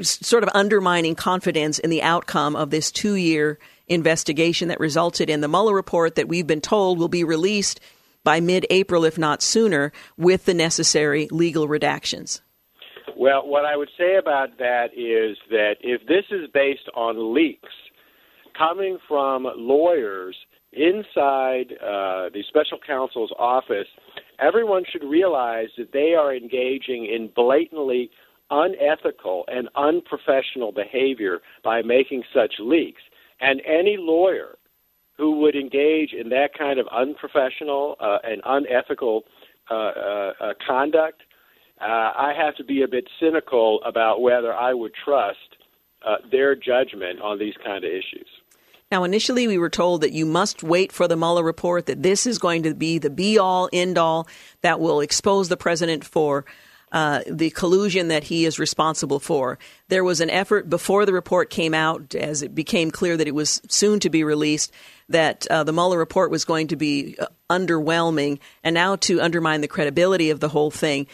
sort of undermining confidence in the outcome of this two year investigation that resulted in the Mueller report that we've been told will be released by mid April, if not sooner, with the necessary legal redactions. Well, what I would say about that is that if this is based on leaks coming from lawyers inside uh, the special counsel's office, everyone should realize that they are engaging in blatantly unethical and unprofessional behavior by making such leaks. And any lawyer who would engage in that kind of unprofessional uh, and unethical uh, uh, uh conduct, uh, I have to be a bit cynical about whether I would trust uh, their judgment on these kind of issues. Now, initially, we were told that you must wait for the Mueller report, that this is going to be the be all, end all that will expose the president for uh, the collusion that he is responsible for. There was an effort before the report came out, as it became clear that it was soon to be released, that uh, the Mueller report was going to be uh, underwhelming, and now to undermine the credibility of the whole thing.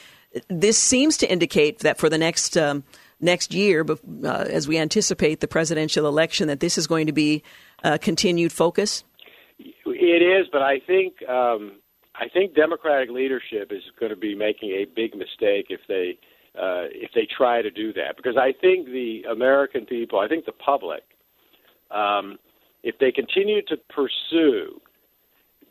This seems to indicate that for the next um, next year, uh, as we anticipate the presidential election, that this is going to be a continued focus? It is, but I think um, I think Democratic leadership is going to be making a big mistake if they uh, if they try to do that, because I think the American people, I think the public, um, if they continue to pursue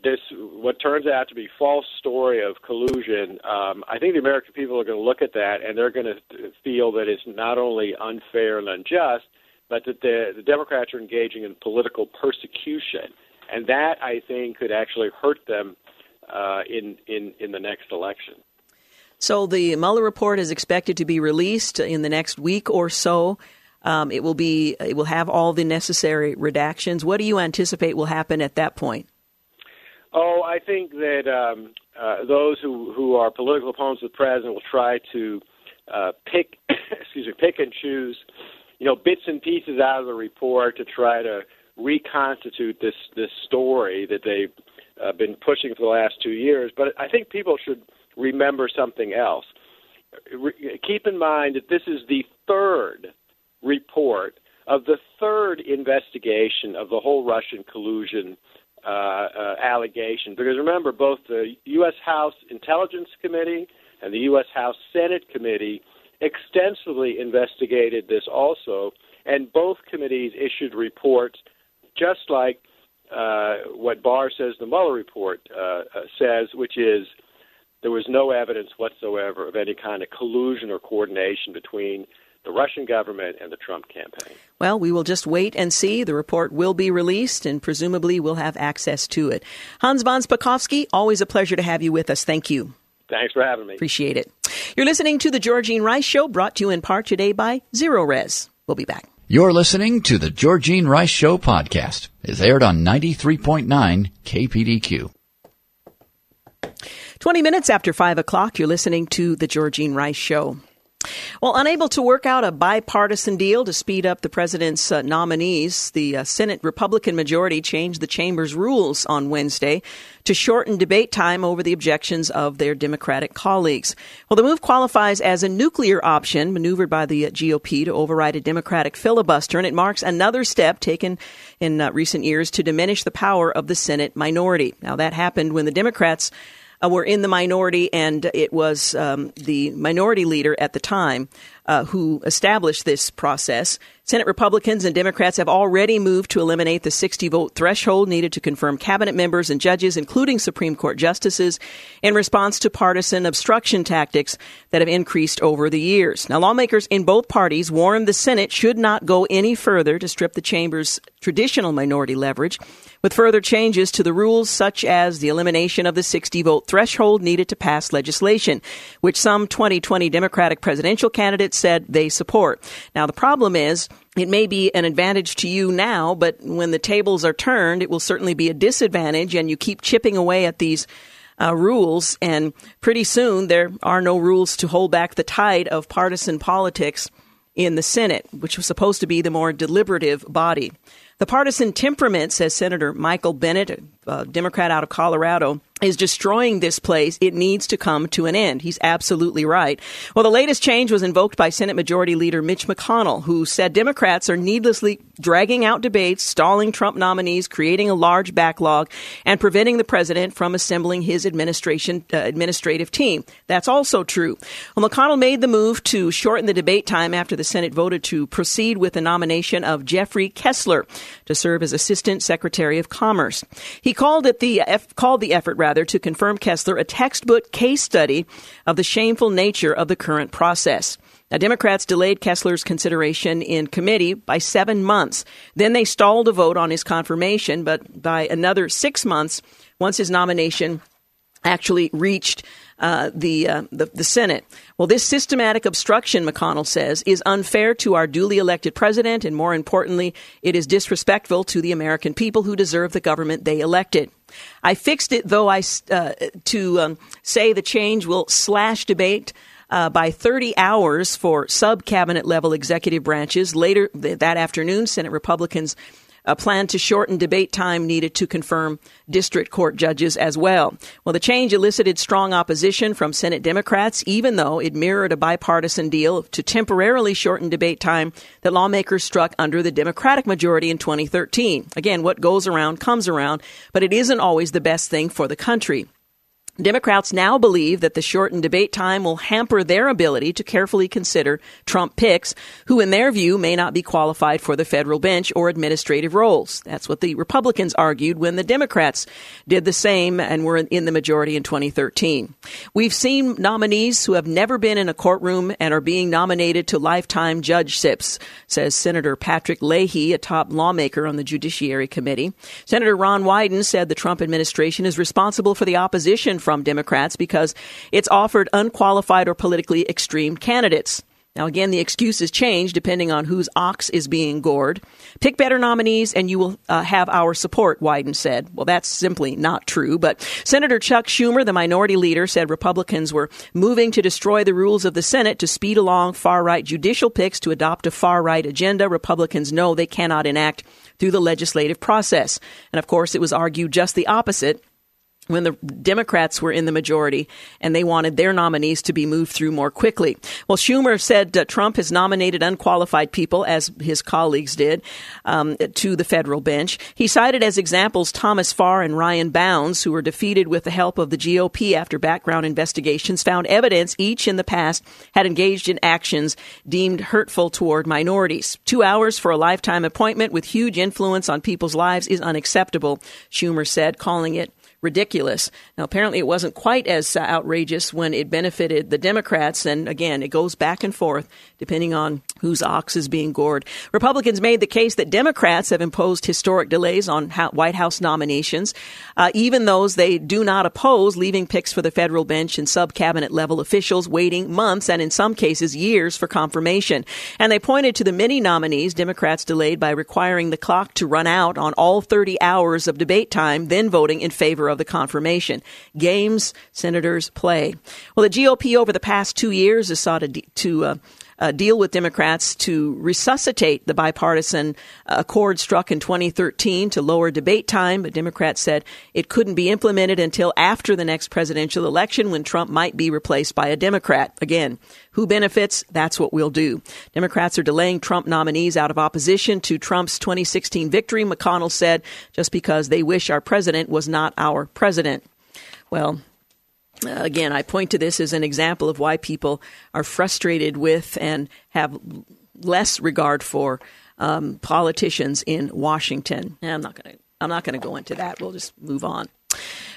this what turns out to be false story of collusion, um, I think the American people are going to look at that and they're going to feel that it's not only unfair and unjust, but that the, the Democrats are engaging in political persecution, and that I think could actually hurt them uh, in in in the next election. So the Mueller report is expected to be released in the next week or so. Um, it will be it will have all the necessary redactions. What do you anticipate will happen at that point? Oh, I think that um, uh, those who, who are political opponents of the president will try to uh, pick, excuse me, pick and choose, you know, bits and pieces out of the report to try to reconstitute this this story that they've uh, been pushing for the last two years. But I think people should remember something else. Re- keep in mind that this is the third report of the third investigation of the whole Russian collusion uh, uh, allegation. Because remember, both the U.S. House Intelligence Committee and the U.S. House Senate Committee extensively investigated this also, and both committees issued reports just like uh, what Barr says the Mueller report uh, uh, says, which is there was no evidence whatsoever of any kind of collusion or coordination between the Russian government and the Trump campaign. Well, we will just wait and see. The report will be released, and presumably we'll have access to it. Hans von Spakovsky, always a pleasure to have you with us. Thank you. Thanks for having me. Appreciate it. You're listening to the Georgene Rice Show, brought to you in part today by Zerorez. We'll be back. You're listening to the Georgene Rice Show podcast. It's aired on 93.9 KPDQ. 20 minutes after 5 o'clock, you're listening to the Georgene Rice Show. Well, unable to work out a bipartisan deal to speed up the president's uh, nominees, the uh, Senate Republican majority changed the chamber's rules on Wednesday to shorten debate time over the objections of their Democratic colleagues. Well, the move qualifies as a nuclear option maneuvered by the uh, GOP to override a Democratic filibuster, and it marks another step taken in uh, recent years to diminish the power of the Senate minority. Now, that happened when the Democrats were in the minority, and it was um, the minority leader at the time uh, who established this process. Senate Republicans and Democrats have already moved to eliminate the 60 vote threshold needed to confirm cabinet members and judges, including Supreme Court justices, in response to partisan obstruction tactics that have increased over the years. Now, lawmakers in both parties warned the Senate should not go any further to strip the chamber's traditional minority leverage with further changes to the rules such as the elimination of the 60 vote threshold needed to pass legislation, which some 2020 Democratic presidential candidates said they support. Now, the problem is, it may be an advantage to you now, but when the tables are turned, it will certainly be a disadvantage, and you keep chipping away at these uh, rules, and pretty soon there are no rules to hold back the tide of partisan politics in the Senate, which was supposed to be the more deliberative body. The partisan temperament, says Senator Michael Bennet, a Democrat out of Colorado, is destroying this place. It needs to come to an end. He's absolutely right. Well, the latest change was invoked by Senate Majority Leader Mitch McConnell, who said Democrats are needlessly dragging out debates, stalling Trump nominees, creating a large backlog, and preventing the president from assembling his administration uh, administrative team. That's also true. Well, McConnell made the move to shorten the debate time after the Senate voted to proceed with the nomination of Jeffrey Kessler to serve as Assistant Secretary of Commerce. He called it the called the effort rather to confirm Kessler a textbook case study of the shameful nature of the current process. Now, Democrats delayed Kessler's consideration in committee by seven months. Then they stalled a vote on his confirmation, but by another six months, once his nomination actually reached uh, the, uh, the, the Senate. Well, this systematic obstruction, McConnell says, is unfair to our duly elected president, and more importantly, it is disrespectful to the American people who deserve the government they elected. I fixed it, though, I uh, to um, say the change will slash debate. Uh, by 30 hours for sub cabinet level executive branches. Later th- that afternoon, Senate Republicans a plan to shorten debate time needed to confirm district court judges as well. Well, the change elicited strong opposition from Senate Democrats, even though it mirrored a bipartisan deal to temporarily shorten debate time that lawmakers struck under the Democratic majority in 2013. Again, what goes around comes around, but it isn't always the best thing for the country. Democrats now believe that the shortened debate time will hamper their ability to carefully consider Trump picks, who, in their view, may not be qualified for the federal bench or administrative roles. That's what the Republicans argued when the Democrats did the same and were in the majority in 2013. We've seen nominees who have never been in a courtroom and are being nominated to lifetime judgeships, says Senator Patrick Leahy, a top lawmaker on the Judiciary Committee. Senator Ron Wyden said the Trump administration is responsible for the opposition from Democrats because it's offered unqualified or politically extreme candidates. Now, again, the excuses change depending on whose ox is being gored. Pick better nominees and you will uh, have our support, Wyden said. Well, that's simply not true. But Senator Chuck Schumer, the minority leader, said Republicans were moving to destroy the rules of the Senate to speed along far right judicial picks to adopt a far right agenda. Republicans know they cannot enact through the legislative process. And of course, it was argued just the opposite when the Democrats were in the majority and they wanted their nominees to be moved through more quickly. Well, Schumer said uh, Trump has nominated unqualified people, as his colleagues did, um, to the federal bench. He cited as examples Thomas Farr and Ryan Bounds, who were defeated with the help of the GOP after background investigations found evidence each in the past had engaged in actions deemed hurtful toward minorities. Two hours for a lifetime appointment with huge influence on people's lives is unacceptable, Schumer said, calling it ridiculous. Now, apparently, it wasn't quite as outrageous when it benefited the Democrats. And again, it goes back and forth depending on whose ox is being gored. Republicans made the case that Democrats have imposed historic delays on White House nominations, uh, even those they do not oppose, leaving picks for the federal bench and sub cabinet level officials waiting months and in some cases years for confirmation. And they pointed to the many nominees Democrats delayed by requiring the clock to run out on all 30 hours of debate time, then voting in favor of the confirmation. Games senators play. Well, the GOP over the past two years has sought to, uh, uh, deal with Democrats to resuscitate the bipartisan accord struck in 2013 to lower debate time, but Democrats said it couldn't be implemented until after the next presidential election when Trump might be replaced by a Democrat. Again, who benefits? That's what we'll do. Democrats are delaying Trump nominees out of opposition to Trump's 2016 victory, McConnell said, just because they wish our president was not our president. Well, uh, again, I point to this as an example of why people are frustrated with and have less regard for um, politicians in Washington. I'm not going to. I'm not going to go into that. We'll just move on.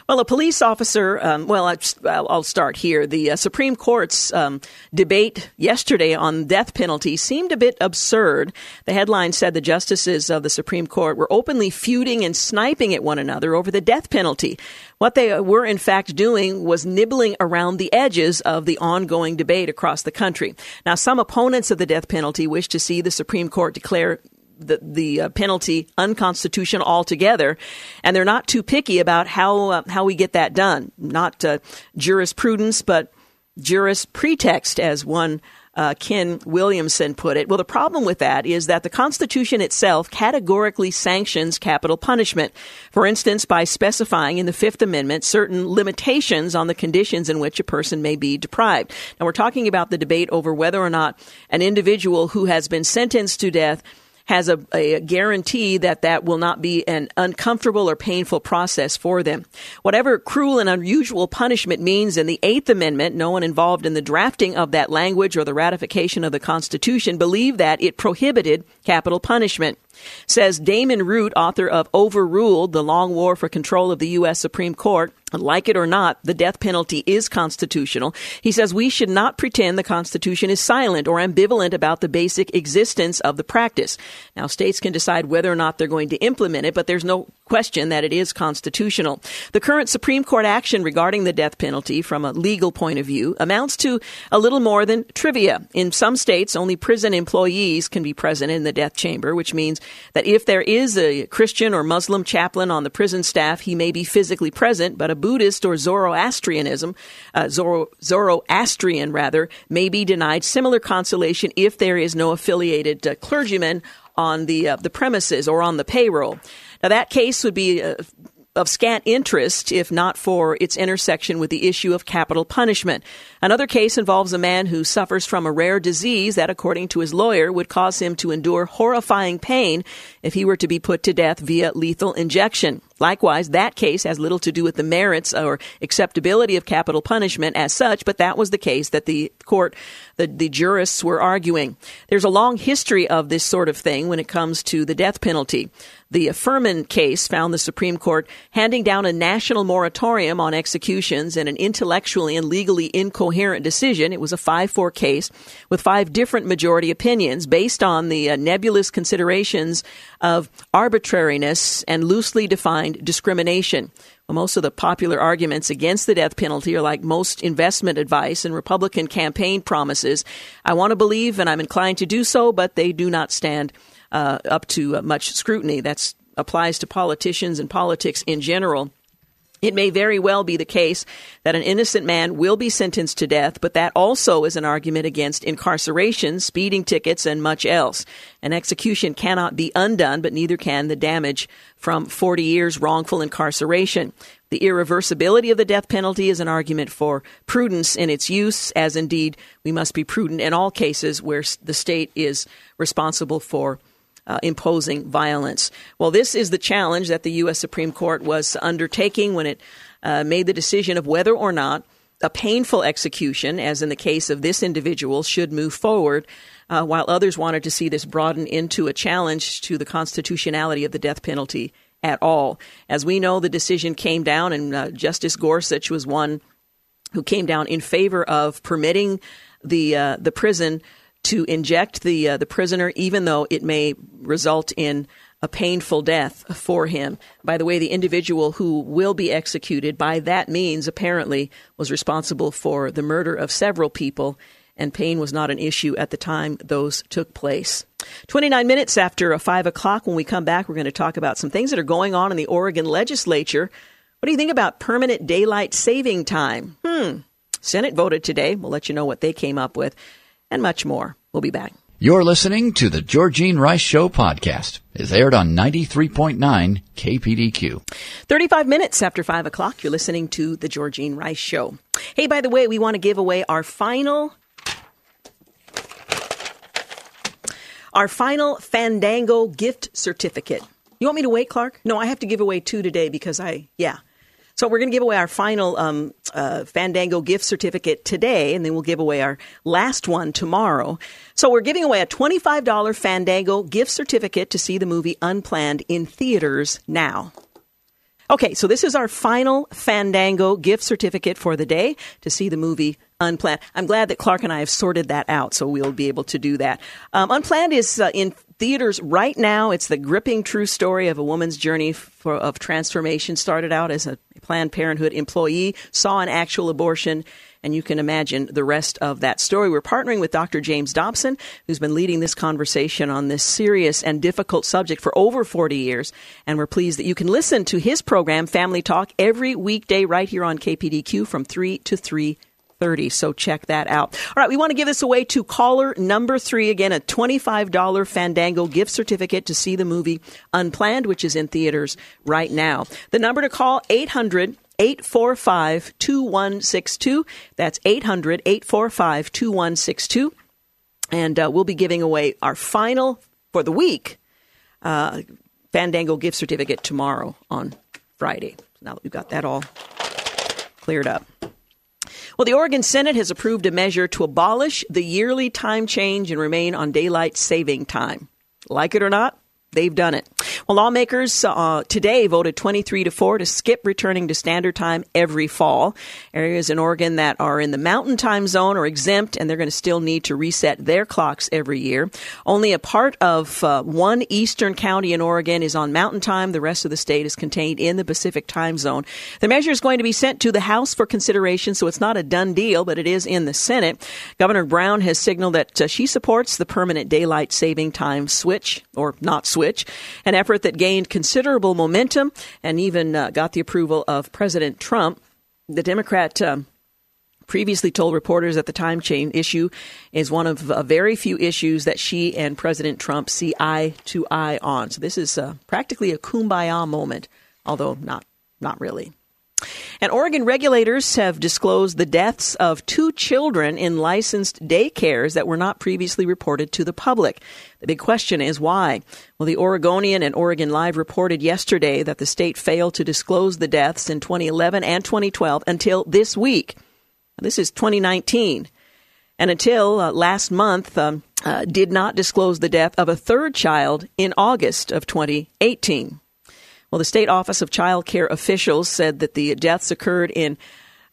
Well, a police officer, um, well, I'll start here. The uh, Supreme Court's um, debate yesterday on death penalty seemed a bit absurd. The headline said the justices of the Supreme Court were openly feuding and sniping at one another over the death penalty. What they were, in fact, doing was nibbling around the edges of the ongoing debate across the country. Now, some opponents of the death penalty wish to see the Supreme Court declare the the uh, penalty unconstitutional altogether, and they're not too picky about how uh, how we get that done. Not uh, jurisprudence, but juris pretext, as one. Uh, Kevin Williamson put it. Well, the problem with that is that the Constitution itself categorically sanctions capital punishment. For instance, by specifying in the Fifth Amendment certain limitations on the conditions in which a person may be deprived. Now, we're talking about the debate over whether or not an individual who has been sentenced to death has a, a guarantee that that will not be an uncomfortable or painful process for them. Whatever cruel and unusual punishment means in the Eighth Amendment, no one involved in the drafting of that language or the ratification of the Constitution believed that it prohibited capital punishment. Says Damon Root, author of Overruled, The Long War for Control of the U.S. Supreme Court, like it or not, the death penalty is constitutional. He says we should not pretend the Constitution is silent or ambivalent about the basic existence of the practice. Now, states can decide whether or not they're going to implement it, but there's no question that it is constitutional. The current Supreme Court action regarding the death penalty from a legal point of view amounts to a little more than trivia. In some states, only prison employees can be present in the death chamber, which means that if there is a Christian or Muslim chaplain on the prison staff, he may be physically present, but a Buddhist or Zoroastrianism, uh, Zoro, Zoroastrian rather, may be denied similar consolation if there is no affiliated uh, clergyman on the uh, the premises or on the payroll. Now that case would be uh, of scant interest if not for its intersection with the issue of capital punishment. Another case involves a man who suffers from a rare disease that, according to his lawyer, would cause him to endure horrifying pain if he were to be put to death via lethal injection. Likewise, that case has little to do with the merits or acceptability of capital punishment as such, but that was the case that the court, the, the jurists were arguing. There's a long history of this sort of thing when it comes to the death penalty. The Furman case found the Supreme Court handing down a national moratorium on executions in an intellectually and legally incoherent decision. It was a 5-4 case with five different majority opinions based on the uh, nebulous considerations of arbitrariness and loosely defined discrimination. Well, most of the popular arguments against the death penalty are like most investment advice and Republican campaign promises. I want to believe and I'm inclined to do so, but they do not stand uh, up to much scrutiny. That applies to politicians and politics in general. It may very well be the case that an innocent man will be sentenced to death, but that also is an argument against incarceration, speeding tickets, and much else. An execution cannot be undone, but neither can the damage from 40 years wrongful incarceration. The irreversibility of the death penalty is an argument for prudence in its use, as indeed we must be prudent in all cases where the state is responsible for uh, imposing violence. Well, this is the challenge that the U.S. Supreme Court was undertaking when it uh, made the decision of whether or not a painful execution, as in the case of this individual, should move forward, uh, while others wanted to see this broaden into a challenge to the constitutionality of the death penalty at all. As we know, the decision came down, and uh, Justice Gorsuch was one who came down in favor of permitting the uh, the prison to inject the uh, the prisoner, even though it may result in a painful death for him. By the way, the individual who will be executed by that means apparently was responsible for the murder of several people, and pain was not an issue at the time those took place. 29 minutes after 5 o'clock, when we come back, we're going to talk about some things that are going on in the Oregon legislature. What do you think about permanent daylight saving time? Hmm. Senate voted today. We'll let you know what they came up with, and much more. We'll be back. You're listening to the Georgene Rice Show podcast. It's aired on 93.9 KPDQ. 35 minutes after 5 o'clock, you're listening to the Georgene Rice Show. Hey, by the way, we want to give away our final our final Fandango gift certificate. You want me to wait, Clark? No, I have to give away two today because I, yeah, so we're going to give away our final um, uh, Fandango gift certificate today, and then we'll give away our last one tomorrow. So we're giving away a $25 Fandango gift certificate to see the movie Unplanned in theaters now. Okay, so this is our final Fandango gift certificate for the day to see the movie Unplanned. I'm glad that Clark and I have sorted that out, so we'll be able to do that. Um, Unplanned is uh, in theaters right now. It's the gripping true story of a woman's journey for, of transformation. Started out as a Planned Parenthood employee, saw an actual abortion, and you can imagine the rest of that story. We're partnering with Dr. James Dobson, who's been leading this conversation on this serious and difficult subject for over 40 years. And we're pleased that you can listen to his program, Family Talk, every weekday right here on KPDQ from 3 to 3 30. So check that out. All right, we want to give this away to caller number three. Again, a $25 Fandango gift certificate to see the movie Unplanned, which is in theaters right now. The number to call, 800 845 2162. That's 800 845 2162. And uh, we'll be giving away our final for the week uh, Fandango gift certificate tomorrow on Friday. Now that we've got that all cleared up. Well, the Oregon Senate has approved a measure to abolish the yearly time change and remain on daylight saving time. Like it or not, they've done it. Well, lawmakers uh, today voted 23 to 4 to skip returning to standard time every fall. Areas in Oregon that are in the mountain time zone are exempt, and they're going to still need to reset their clocks every year. Only a part of uh, one eastern county in Oregon is on mountain time. The rest of the state is contained in the Pacific time zone. The measure is going to be sent to the House for consideration, so it's not a done deal, but it is in the Senate. Governor Brown has signaled that uh, she supports the permanent daylight saving time switch, or not switch, an effort that gained considerable momentum and even uh, got the approval of President Trump. The Democrat. Um, previously told reporters that the time chain issue is one of a very few issues that she and President Trump see eye to eye on. So this is uh, practically a kumbaya moment, although not not really. And Oregon regulators have disclosed the deaths of two children in licensed daycares that were not previously reported to the public. The big question is why? Well, the Oregonian and Oregon Live reported yesterday that the state failed to disclose the deaths in 2011 and 2012 until this week. This is 2019. And until uh, last month, um, uh, did not disclose the death of a third child in August of 2018. Well, the State Office of Child Care officials said that the deaths occurred in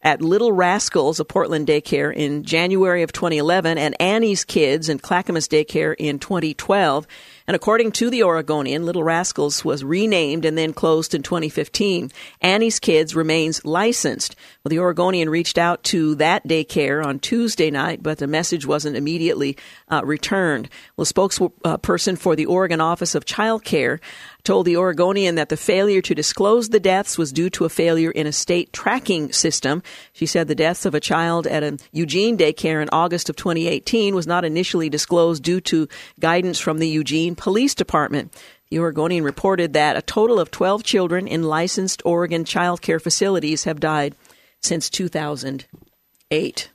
at Little Rascals, a Portland daycare, in January of 2011, and Annie's Kids in Clackamas Daycare in 2012. And according to the Oregonian, Little Rascals was renamed and then closed in 2015. Annie's Kids remains licensed. Well, the Oregonian reached out to that daycare on Tuesday night, but the message wasn't immediately uh, returned. Well, spokesperson for the Oregon Office of Child Care told the Oregonian that the failure to disclose the deaths was due to a failure in a state tracking system. She said the deaths of a child at a Eugene daycare in August of 2018 was not initially disclosed due to guidance from the Eugene Police Department. The Oregonian reported that a total of 12 children in licensed Oregon child care facilities have died since 2008.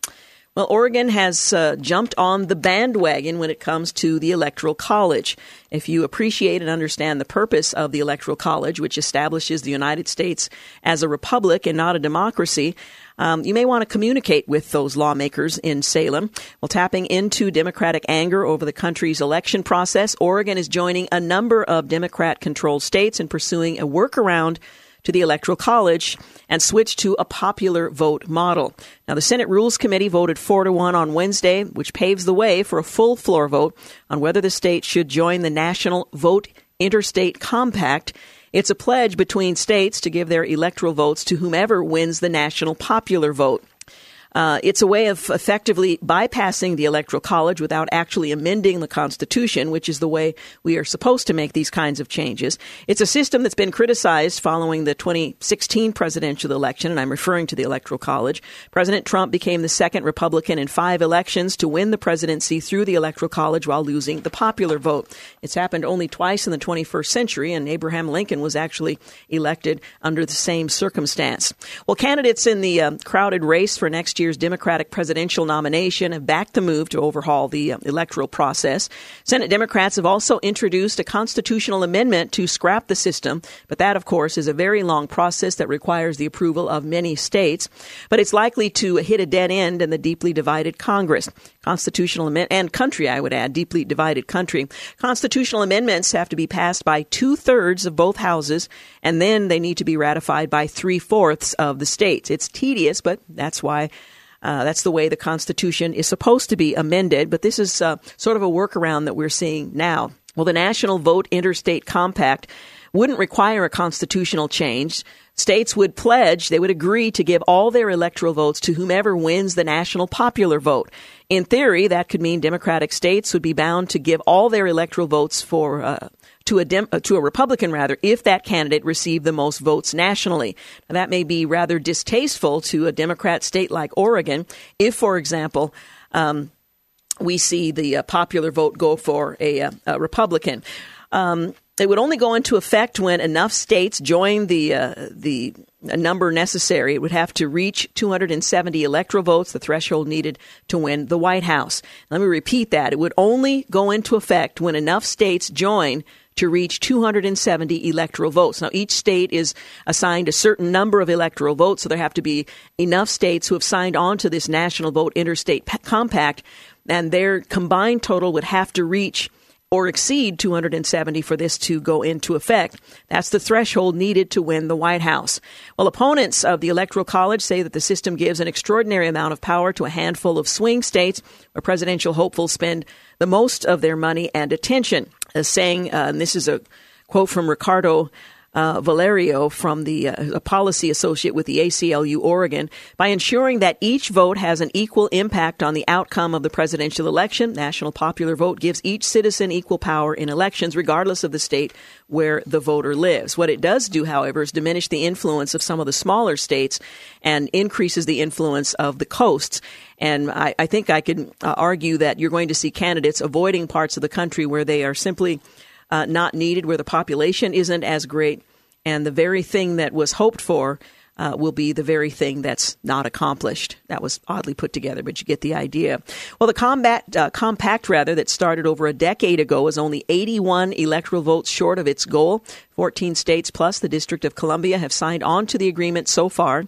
Well, Oregon has uh, jumped on the bandwagon when it comes to the Electoral College. If you appreciate and understand the purpose of the Electoral College, which establishes the United States as a republic and not a democracy, um, you may want to communicate with those lawmakers in Salem. While tapping into Democratic anger over the country's election process, Oregon is joining a number of Democrat controlled states in pursuing a workaround to the Electoral College and switch to a popular vote model. Now, the Senate Rules Committee voted 4 to 1 on Wednesday, which paves the way for a full floor vote on whether the state should join the National Vote Interstate Compact. It's a pledge between states to give their electoral votes to whomever wins the national popular vote. Uh, it's a way of effectively bypassing the Electoral College without actually amending the Constitution, which is the way we are supposed to make these kinds of changes. It's a system that's been criticized following the 2016 presidential election, and I'm referring to the Electoral College. President Trump became the second Republican in five elections to win the presidency through the Electoral College while losing the popular vote. It's happened only twice in the 21st century, and Abraham Lincoln was actually elected under the same circumstance. Well, candidates in the uh, crowded race for next year's Democratic presidential nomination have backed the move to overhaul the uh, electoral process. Senate Democrats have also introduced a constitutional amendment to scrap the system, but that, of course, is a very long process that requires the approval of many states. But it's likely to hit a dead end in the deeply divided Congress. Constitutional amendment and country, I would add, deeply divided country. Constitutional amendments have to be passed by two thirds of both houses, and then they need to be ratified by three fourths of the states. It's tedious, but that's why uh, that's the way the Constitution is supposed to be amended, but this is uh, sort of a workaround that we're seeing now. Well, the National Vote Interstate Compact wouldn't require a constitutional change. States would pledge, they would agree to give all their electoral votes to whomever wins the national popular vote. In theory, that could mean Democratic states would be bound to give all their electoral votes for uh, to a Dem- uh, to a Republican rather if that candidate received the most votes nationally. Now, that may be rather distasteful to a Democrat state like Oregon if, for example. Um, we see the uh, popular vote go for a, uh, a Republican. Um, it would only go into effect when enough states join the uh, the number necessary. It would have to reach 270 electoral votes, the threshold needed to win the White House. Let me repeat that. It would only go into effect when enough states join to reach 270 electoral votes. Now, each state is assigned a certain number of electoral votes, so there have to be enough states who have signed on to this national vote interstate compact, and their combined total would have to reach or exceed 270 for this to go into effect. That's the threshold needed to win the White House. Well, opponents of the Electoral College say that the system gives an extraordinary amount of power to a handful of swing states where presidential hopefuls spend the most of their money and attention. As saying, uh, and this is a quote from Ricardo uh, Valerio from the uh, a policy associate with the ACLU Oregon by ensuring that each vote has an equal impact on the outcome of the presidential election. National popular vote gives each citizen equal power in elections, regardless of the state where the voter lives. What it does do, however, is diminish the influence of some of the smaller states and increases the influence of the coasts. And I, I think I could uh, argue that you're going to see candidates avoiding parts of the country where they are simply uh, not needed, where the population isn't as great, and the very thing that was hoped for uh, will be the very thing that's not accomplished. That was oddly put together, but you get the idea. Well, the combat, uh, compact, rather, that started over a decade ago is only 81 electoral votes short of its goal. 14 states plus the District of Columbia have signed on to the agreement so far.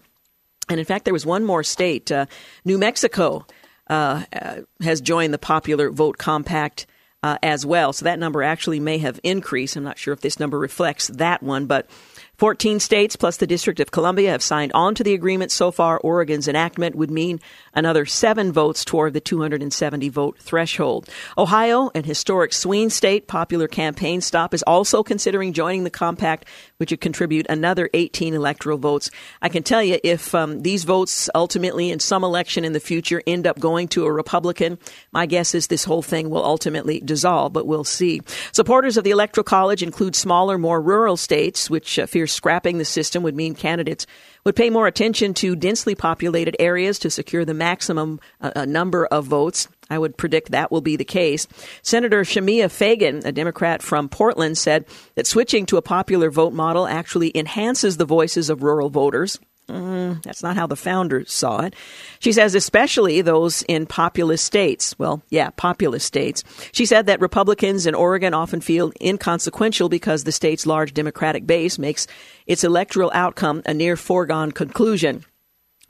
And in fact, there was one more state, uh, New Mexico, uh, uh, has joined the popular vote compact uh, as well. So that number actually may have increased. I'm not sure if this number reflects that one, but 14 states plus the District of Columbia have signed on to the agreement so far. Oregon's enactment would mean another seven votes toward the 270 vote threshold. Ohio, an historic swing state, popular campaign stop, is also considering joining the compact, which would contribute another 18 electoral votes. I can tell you if um, these votes ultimately in some election in the future end up going to a Republican, my guess is this whole thing will ultimately dissolve, but we'll see. Supporters of the Electoral College include smaller, more rural states, which uh, fear scrapping the system would mean candidates would pay more attention to densely populated areas to secure the maximum uh, number of votes. I would predict that will be the case. Senator Shemia Fagan, a Democrat from Portland, said that switching to a popular vote model actually enhances the voices of rural voters. Mm, that's not how the founders saw it. She says, especially those in populous states. Well, yeah, populous states. She said that Republicans in Oregon often feel inconsequential because the state's large Democratic base makes its electoral outcome a near foregone conclusion.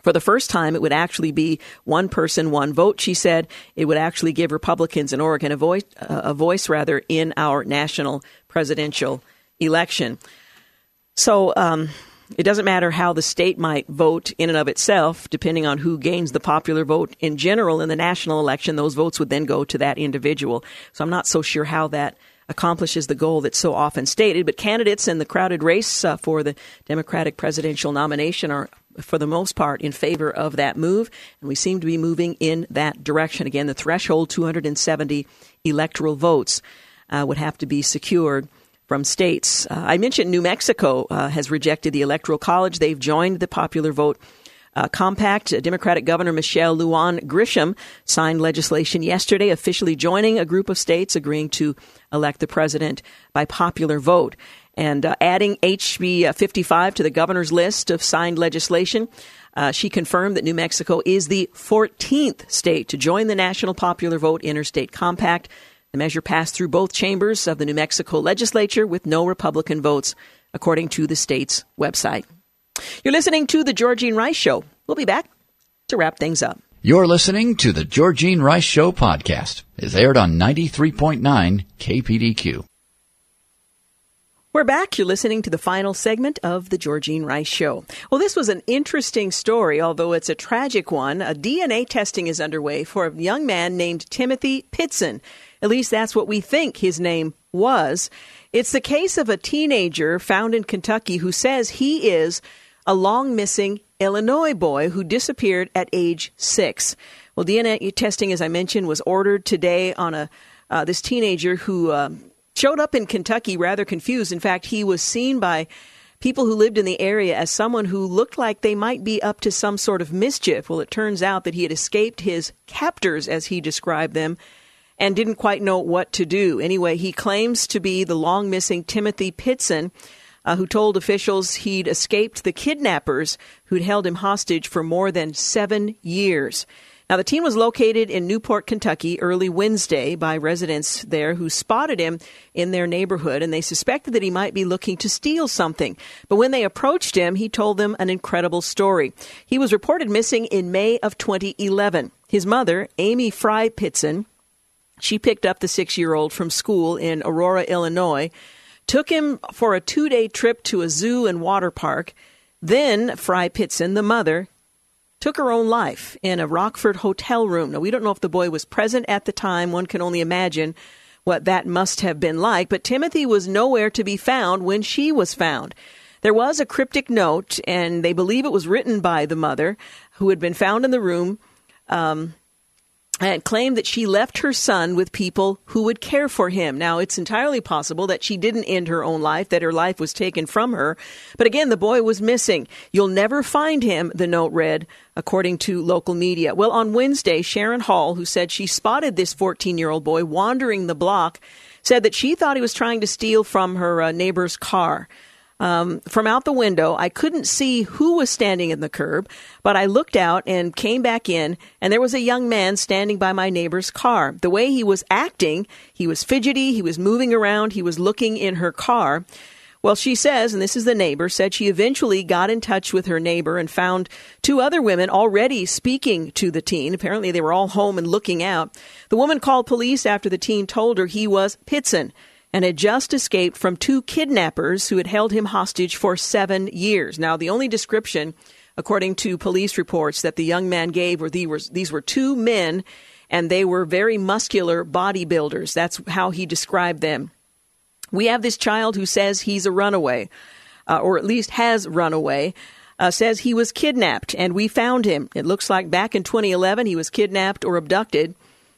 For the first time, it would actually be one person, one vote. She said it would actually give Republicans in Oregon a voice, uh, a voice rather, in our national presidential election. So, um, it doesn't matter how the state might vote in and of itself, depending on who gains the popular vote in general in the national election, those votes would then go to that individual. So I'm not so sure how that accomplishes the goal that's so often stated. But candidates in the crowded race uh, for the Democratic presidential nomination are, for the most part, in favor of that move. And we seem to be moving in that direction. Again, the threshold 270 electoral votes uh, would have to be secured from states. Uh, I mentioned New Mexico uh, has rejected the Electoral College. They've joined the popular vote uh, compact. Democratic Governor Michelle Lujan Grisham signed legislation yesterday, officially joining a group of states agreeing to elect the president by popular vote. And uh, adding HB uh, 55 to the governor's list of signed legislation, uh, she confirmed that New Mexico is the 14th state to join the National Popular Vote Interstate Compact. The measure passed through both chambers of the New Mexico legislature with no Republican votes, according to the state's website. You're listening to The Georgene Rice Show. We'll be back to wrap things up. You're listening to The Georgene Rice Show podcast. It's aired on 93.9 KPDQ. We're back. You're listening to the final segment of the Georgene Rice Show. Well, this was an interesting story, although it's a tragic one. A DNA testing is underway for a young man named Timothy Pitzen. At least that's what we think his name was. It's the case of a teenager found in Kentucky who says he is a long missing Illinois boy who disappeared at age six. Well, DNA testing, as I mentioned, was ordered today on a uh, this teenager who uh, showed up in Kentucky rather confused. In fact, he was seen by people who lived in the area as someone who looked like they might be up to some sort of mischief. Well, it turns out that he had escaped his captors, as he described them, and didn't quite know what to do. Anyway, he claims to be the long missing Timothy Pitzen. Uh, who told officials he'd escaped the kidnappers who'd held him hostage for more than seven years. Now, the teen was located in Newport, Kentucky early Wednesday by residents there who spotted him in their neighborhood and they suspected that he might be looking to steal something. But when they approached him, he told them an incredible story. He was reported missing in May of 2011. His mother, Amy Fry Pitzen, she picked up the six year old from school in Aurora, Illinois, took him for a two day trip to a zoo and water park. Then Fry Pitzen, the mother, took her own life in a Rockford hotel room. Now, we don't know if the boy was present at the time. One can only imagine what that must have been like. But Timothy was nowhere to be found when she was found. There was a cryptic note, and they believe it was written by the mother who had been found in the room. Um, claimed that she left her son with people who would care for him. Now, it's entirely possible that she didn't end her own life, that her life was taken from her. But again, the boy was missing. You'll never find him, the note read, according to local media. Well, on Wednesday, Sharon Hall, who said she spotted this 14 year old boy wandering the block, said that she thought he was trying to steal from her uh, neighbor's car um, from out the window. I couldn't see who was standing in the curb, but I looked out and came back in, and there was a young man standing by my neighbor's car. The way he was acting, he was fidgety, he was moving around, he was looking in her car. Well, she says, and this is the neighbor, said she eventually got in touch with her neighbor and found two other women already speaking to the teen. Apparently, they were all home and looking out. The woman called police after the teen told her he was Pitzen and had just escaped from two kidnappers who had held him hostage for seven years. Now, the only description, according to police reports, that the young man gave were these were, two men, and they were very muscular bodybuilders. That's how he described them. We have this child who says he's a runaway, uh, or at least has run away. Uh, says he was kidnapped and we found him. It looks like back in 2011 he was kidnapped or abducted.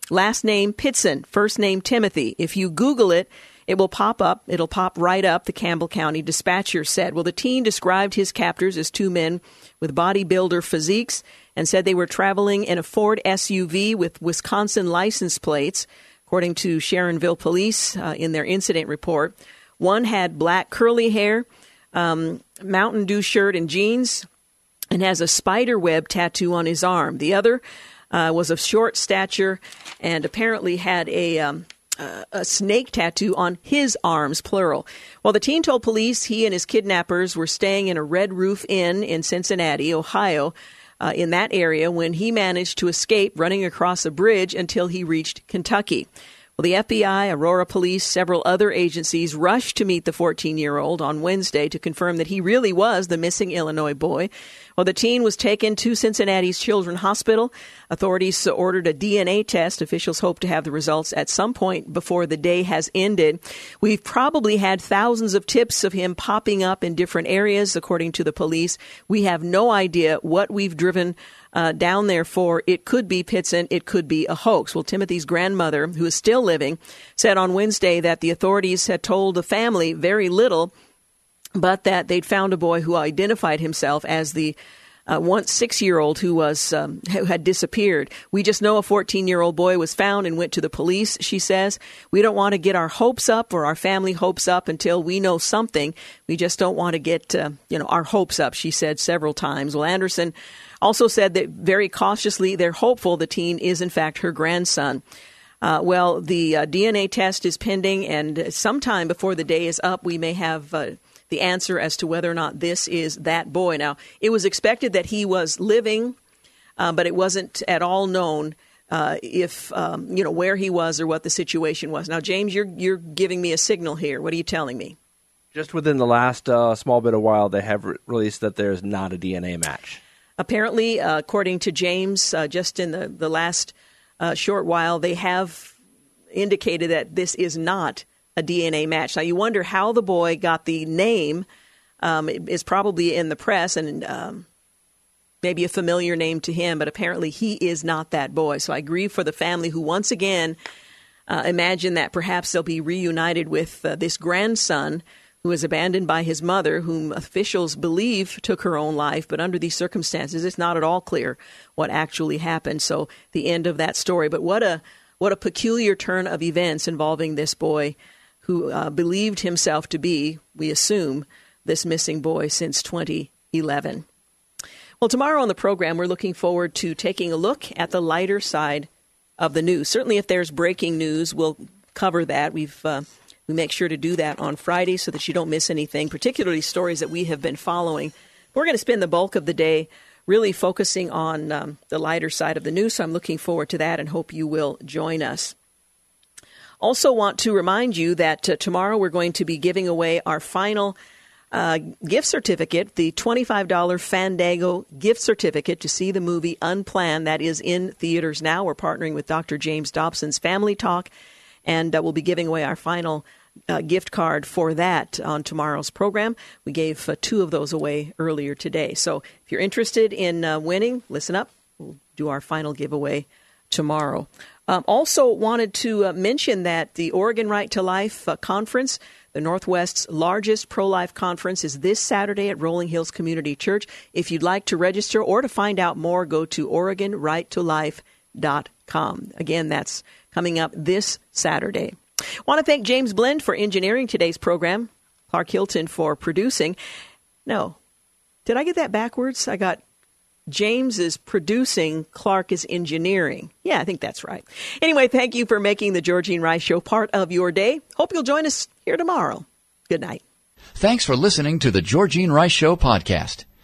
Last name Pitzen, first name Timothy. If you Google it, it will pop up. It'll pop right up, the Campbell County dispatcher said. Well, the teen described his captors as two men with bodybuilder physiques and said they were traveling in a Ford SUV with Wisconsin license plates, according to Sharonville police uh, in their incident report. One had black curly hair, um, Mountain Dew shirt, and jeans. and has a spider web tattoo on his arm. The other uh, was of short stature and apparently had a um, uh, a snake tattoo on his arms, plural. Well, the teen told police he and his kidnappers were staying in a Red Roof Inn in Cincinnati, Ohio, uh, in that area when he managed to escape running across a bridge until he reached Kentucky. Well, the FBI, Aurora Police, several other agencies rushed to meet the 14 year old on Wednesday to confirm that he really was the missing Illinois boy. Well, the teen was taken to Cincinnati's Children's Hospital. Authorities ordered a DNA test. Officials hope to have the results at some point before the day has ended. We've probably had thousands of tips of him popping up in different areas, according to the police. We have no idea what we've driven uh, down there for it could be Pitzen, it could be a hoax. Well, Timothy's grandmother, who is still living, said on Wednesday that the authorities had told the family very little, but that they'd found a boy who identified himself as the uh, one six year old who was um, who had disappeared. We just know a 14 year old boy was found and went to the police. She says we don't want to get our hopes up or our family hopes up until we know something. We just don't want to get uh, you know our hopes up. She said several times. Well, Anderson also said that very cautiously they're hopeful the teen is in fact her grandson. Uh, well, the uh, DNA test is pending, and sometime before the day is up, we may have uh, the answer as to whether or not this is that boy. Now, it was expected that he was living, uh, but it wasn't at all known uh, if um, you know where he was or what the situation was. Now, James, you're you're giving me a signal here. What are you telling me? Just within the last uh, small bit of while, they have re- released that there's not a DNA match. Apparently, uh, according to James, uh, just in the, the last uh, short while, they have indicated that this is not a DNA match. Now, you wonder how the boy got the name. Um, it is probably in the press and um, maybe a familiar name to him, but apparently he is not that boy. So I grieve for the family who once again uh, imagine that perhaps they'll be reunited with uh, this grandson who was abandoned by his mother, whom officials believe took her own life. But under these circumstances, it's not at all clear what actually happened. So the end of that story. But what a what a peculiar turn of events involving this boy who uh, believed himself to be, we assume, this missing boy since 2011. Well, tomorrow on the program, we're looking forward to taking a look at the lighter side of the news. Certainly, if there's breaking news, we'll cover that. We've uh, we make sure to do that on Friday so that you don't miss anything, particularly stories that we have been following. We're going to spend the bulk of the day really focusing on um, the lighter side of the news, so I'm looking forward to that and hope you will join us. Also, want to remind you that uh, tomorrow we're going to be giving away our final uh, gift certificate, the $25 Fandango gift certificate to see the movie Unplanned that is in theaters now. We're partnering with Dr. James Dobson's Family Talk and uh, we'll be giving away our final uh, gift card for that on tomorrow's program. We gave uh, two of those away earlier today. So if you're interested in uh, winning, listen up. We'll do our final giveaway tomorrow. Um, also, wanted to uh, mention that the Oregon Right to Life uh, Conference, the Northwest's largest pro life conference, is this Saturday at Rolling Hills Community Church. If you'd like to register or to find out more, go to OregonRightToLife.com. Again, that's coming up this Saturday. Want to thank James Blend for engineering today's program, Clark Hilton for producing. No, did I get that backwards? I got James is producing, Clark is engineering. Yeah, I think that's right. Anyway, thank you for making the Georgene Rice Show part of your day. Hope you'll join us here tomorrow. Good night. Thanks for listening to the Georgene Rice Show podcast.